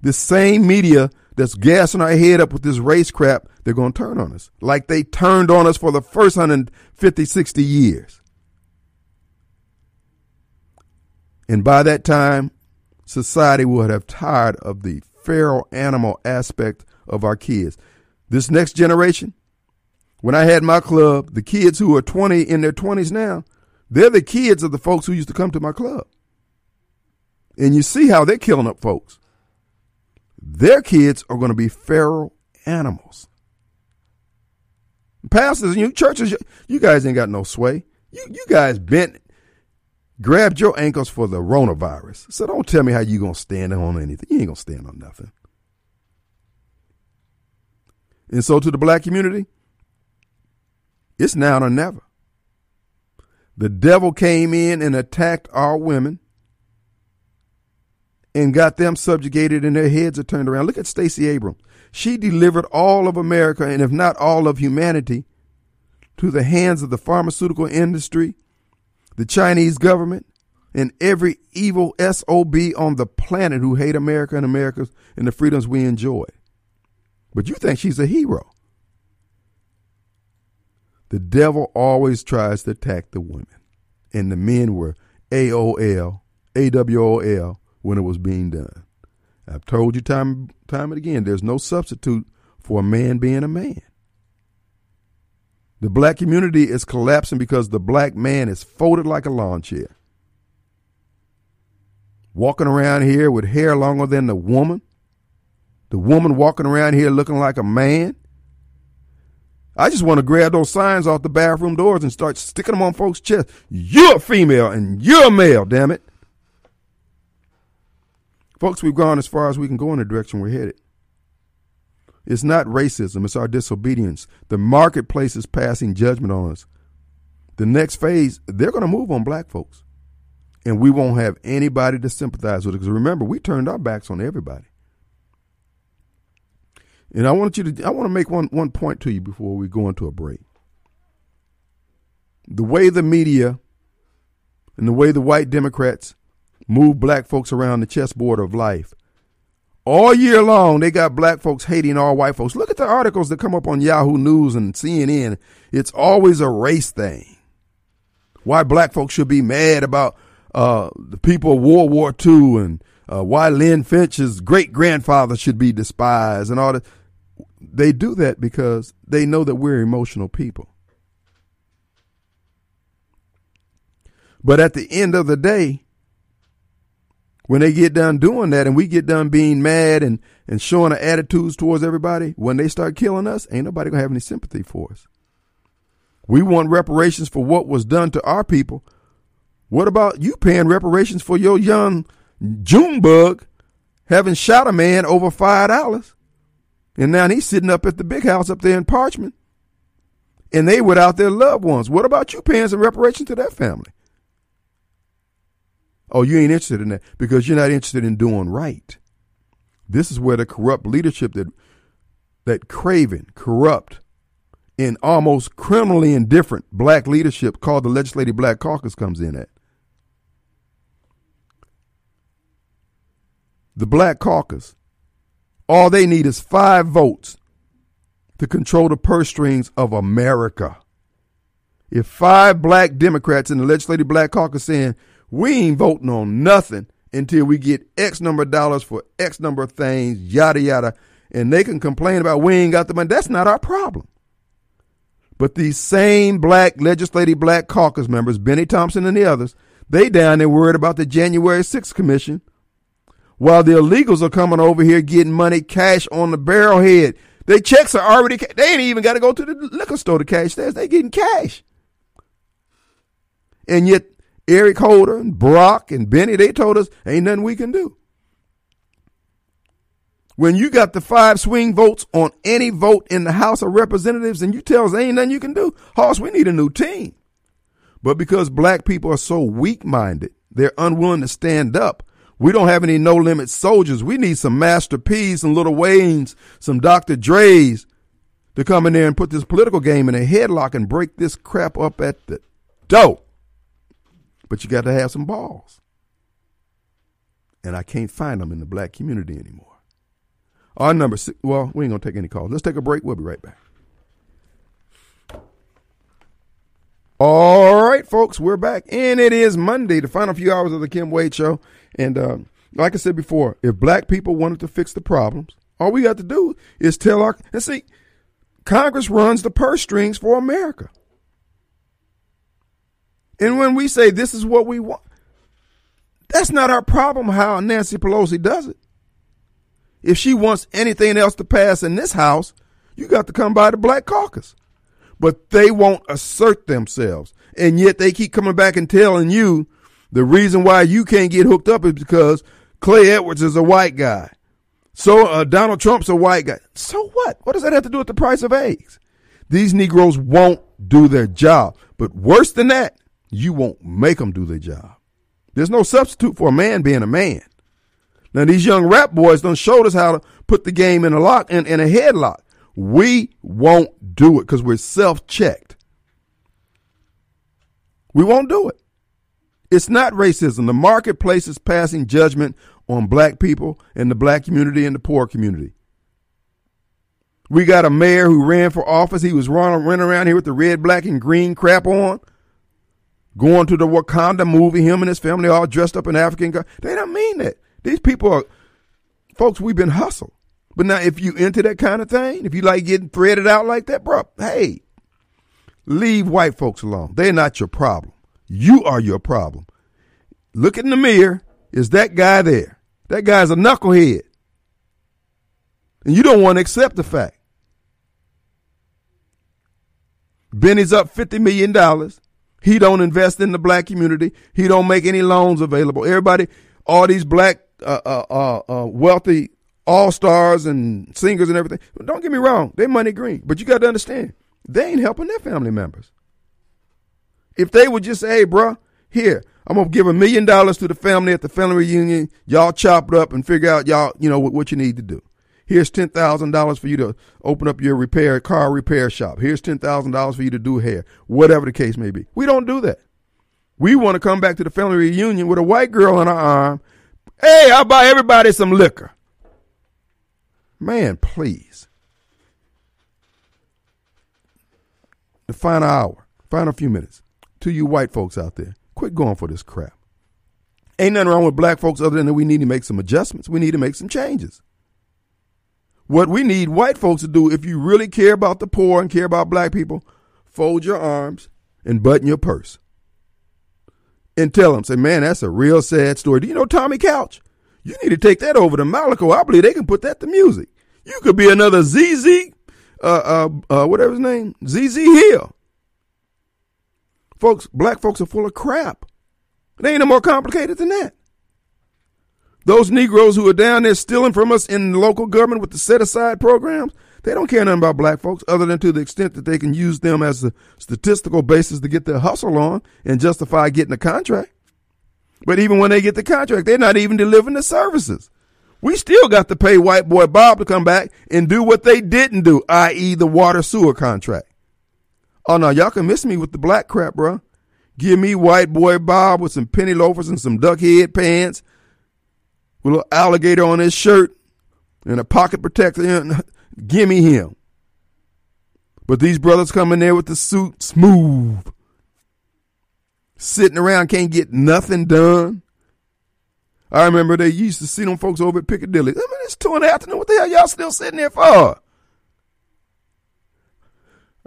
This same media that's gassing our head up with this race crap, they're going to turn on us like they turned on us for the first 150, 60 years. And by that time, society would have tired of the feral animal aspect of our kids. This next generation, when I had my club, the kids who are 20 in their 20s now, they're the kids of the folks who used to come to my club. And you see how they're killing up folks. Their kids are going to be feral animals. Pastors, and you churches, you guys ain't got no sway. You, you guys bent, grabbed your ankles for the coronavirus. So don't tell me how you to stand on anything. You ain't to stand on nothing. And so to the black community, it's now or never. The devil came in and attacked our women and got them subjugated and their heads are turned around. Look at Stacey Abrams. She delivered all of America and if not all of humanity to the hands of the pharmaceutical industry, the Chinese government, and every evil SOB on the planet who hate America and America and the freedoms we enjoy. But you think she's a hero. The devil always tries to attack the women. And the men were AOL, AWOL when it was being done. I've told you time time and again, there's no substitute for a man being a man. The black community is collapsing because the black man is folded like a lawn chair. Walking around here with hair longer than the woman, the woman walking around here looking like a man. I just want to grab those signs off the bathroom doors and start sticking them on folks' chests. You're a female and you're a male, damn it. Folks, we've gone as far as we can go in the direction we're headed. It's not racism, it's our disobedience. The marketplace is passing judgment on us. The next phase, they're going to move on black folks. And we won't have anybody to sympathize with it. Because remember, we turned our backs on everybody. And I want you to I want to make one one point to you before we go into a break. The way the media and the way the white Democrats move black folks around the chessboard of life. All year long, they got black folks hating all white folks. Look at the articles that come up on Yahoo News and CNN. It's always a race thing. Why black folks should be mad about uh, the people of World War II and uh, why Lynn Fitch's great grandfather should be despised and all that. They do that because they know that we're emotional people. But at the end of the day, when they get done doing that and we get done being mad and, and showing our attitudes towards everybody, when they start killing us, ain't nobody gonna have any sympathy for us. We want reparations for what was done to our people. What about you paying reparations for your young Junebug having shot a man over five dollars? And now he's sitting up at the big house up there in Parchman. And they without their loved ones. What about you paying some reparations to that family? Oh, you ain't interested in that because you're not interested in doing right. This is where the corrupt leadership that that craven, corrupt, and almost criminally indifferent black leadership called the Legislative Black Caucus comes in at. The Black Caucus, all they need is five votes to control the purse strings of America. If five black Democrats in the Legislative Black Caucus saying we ain't voting on nothing until we get X number of dollars for X number of things, yada, yada. And they can complain about we ain't got the money. That's not our problem. But these same black legislative black caucus members, Bennie Thompson and the others, they down there worried about the January 6th commission while the illegals are coming over here getting money cash on the barrelhead. Their checks are already, they ain't even got to go to the liquor store to cash theirs. They getting cash. And yet Eric Holder and Brock and Bennie, they told us ain't nothing we can do. When you got the five swing votes on any vote in the House of Representatives and you tell us ain't nothing you can do, Hoss, we need a new team. But because black people are so weak minded, they're unwilling to stand up. We don't have any no limit soldiers. We need some Master P's, some Lil Waynes, some Dr. Dre's to come in there and put this political game in a headlock and break this crap up at the door. But you got to have some balls. And I can't find them in the black community anymore. Our number six, well, we ain't going to take any calls. Let's take a break. We'll be right back. All right, folks, we're back. And it is Monday, the final few hours of the Kim Wade Show. And uh, like I said before, if black people wanted to fix the problems, all we got to do is tell our, and see, Congress runs the purse strings for America. And when we say this is what we want, that's not our problem how Nancy Pelosi does it. If she wants anything else to pass in this House, you got to come by the Black Caucus. But they won't assert themselves. And yet they keep coming back and telling you the reason why you can't get hooked up is because Clay Edwards is a white guy. So uh, Donald Trump's a white guy. So what? What does that have to do with the price of eggs? These Negroes won't do their job. But worse than that, you won't make them do their job. There's no substitute for a man being a man. Now these young rap boys done showed us how to put the game in a lock in, in a headlock. We won't do it because we're self-checked. We won't do it. It's not racism. The marketplace is passing judgment on black people and the black community and the poor community. We got a mayor who ran for office. He was running, running around here with the red, black, and green crap on, going to the Wakanda movie. Him and his family all dressed up in African. They don't mean that. These people are, folks. We've been hustled. But now, if you into that kind of thing, if you like getting threaded out like that, bro, hey, leave white folks alone. They're not your problem. You are your problem. Look in the mirror. Is that guy there? That guy's a knucklehead. And you don't want to accept the fact. Bennie's up $50 million. He don't invest in the black community. He don't make any loans available. Everybody, all these black uh, uh, uh, uh wealthy all stars and singers and everything. Don't get me wrong, they money green. But you got to understand, they ain't helping their family members. If they would just say, hey, bro, here, I'm gonna give a million dollars to the family at the family reunion. Y'all chop it up and figure out y'all, you know, what, what you need to do. Here's ten thousand dollars for you to open up your repair car repair shop. Here's ten thousand dollars for you to do hair, whatever the case may be. We don't do that. We want to come back to the family reunion with a white girl on our arm. Hey, I'll buy everybody some liquor. Man, please. The final hour, final few minutes. To you white folks out there, quit going for this crap. Ain't nothing wrong with black folks other than that we need to make some adjustments. We need to make some changes. What we need white folks to do, if you really care about the poor and care about black people, fold your arms and button your purse. And tell them, say, man, that's a real sad story. Do you know Tommy Couch? You need to take that over to Malaco. I believe they can put that to music. You could be another ZZ, uh, uh, uh, whatever his name, ZZ Hill. Folks, black folks are full of crap. It ain't no more complicated than that. Those Negroes who are down there stealing from us in local government with the set aside programs, they don't care nothing about black folks other than to the extent that they can use them as a statistical basis to get their hustle on and justify getting a contract. But even when they get the contract, they're not even delivering the services. We still got to pay white boy Bob to come back and do what they didn't do, i.e. the water sewer contract. Oh no, y'all can miss me with the black crap, bro. Give me white boy Bob with some penny loafers and some duck head pants, with a little alligator on his shirt and a pocket protector. Give me him. But these brothers come in there with the suit smooth sitting around can't get nothing done. I remember they used to see them folks over at Piccadilly. I mean, it's two in the afternoon. What the hell y'all still sitting there for?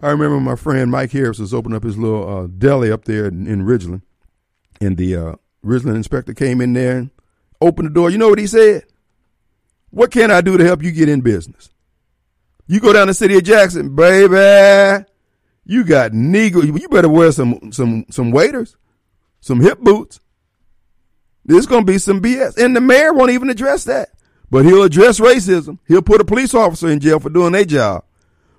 I remember my friend Mike Harris was opening up his little uh, deli up there in, in Ridgeland, and the uh, Ridgeland inspector came in there and opened the door. You know what he said? What can I do to help you get in business? You go down the city of Jackson, baby. You got Negro. You better wear some some some waders, some hip boots. There's gonna be some BS, and the mayor won't even address that. But he'll address racism. He'll put a police officer in jail for doing their job.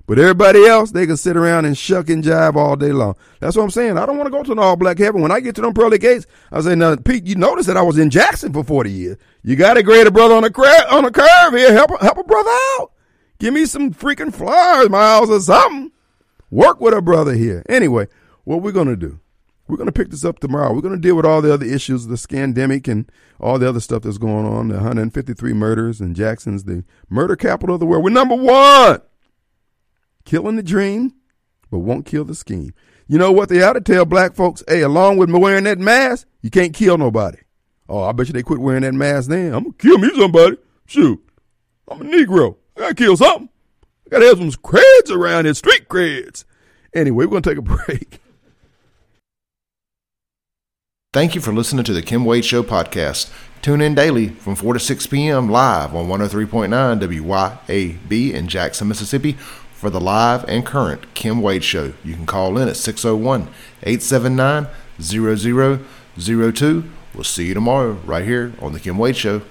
But everybody else, they can sit around and shuck and jive all day long. That's what I'm saying. I don't want to go to an all black heaven. When I get to them pearly gates, I say, now, Pete, you notice that I was in Jackson for 40 years. You got to grade a brother on a, cra- on a curve here. Help, help a brother out. Give me some freaking flowers, miles, or something. Work with a brother here. Anyway, what we're going to do, we're going to pick this up tomorrow. We're going to deal with all the other issues, the scandemic and all the other stuff that's going on, the 153 murders in Jackson's the murder capital of the world. We're number one killing the dream, but won't kill the scheme. You know what they ought to tell black folks? Hey, along with wearing that mask, you can't kill nobody. Oh, I bet you they quit wearing that mask then. I'm gonna kill me somebody. Shoot. I'm a Negro. I gotta kill something. I gotta have some creds around here, street creds. Anyway, we're gonna take a break. Thank you for listening to the Kim Wade Show podcast. Tune in daily from 4 to 6 p.m. live on 103.9 WYAB in Jackson, Mississippi for the live and current Kim Wade Show. You can call in at 601 879 0002. We'll see you tomorrow right here on the Kim Wade Show.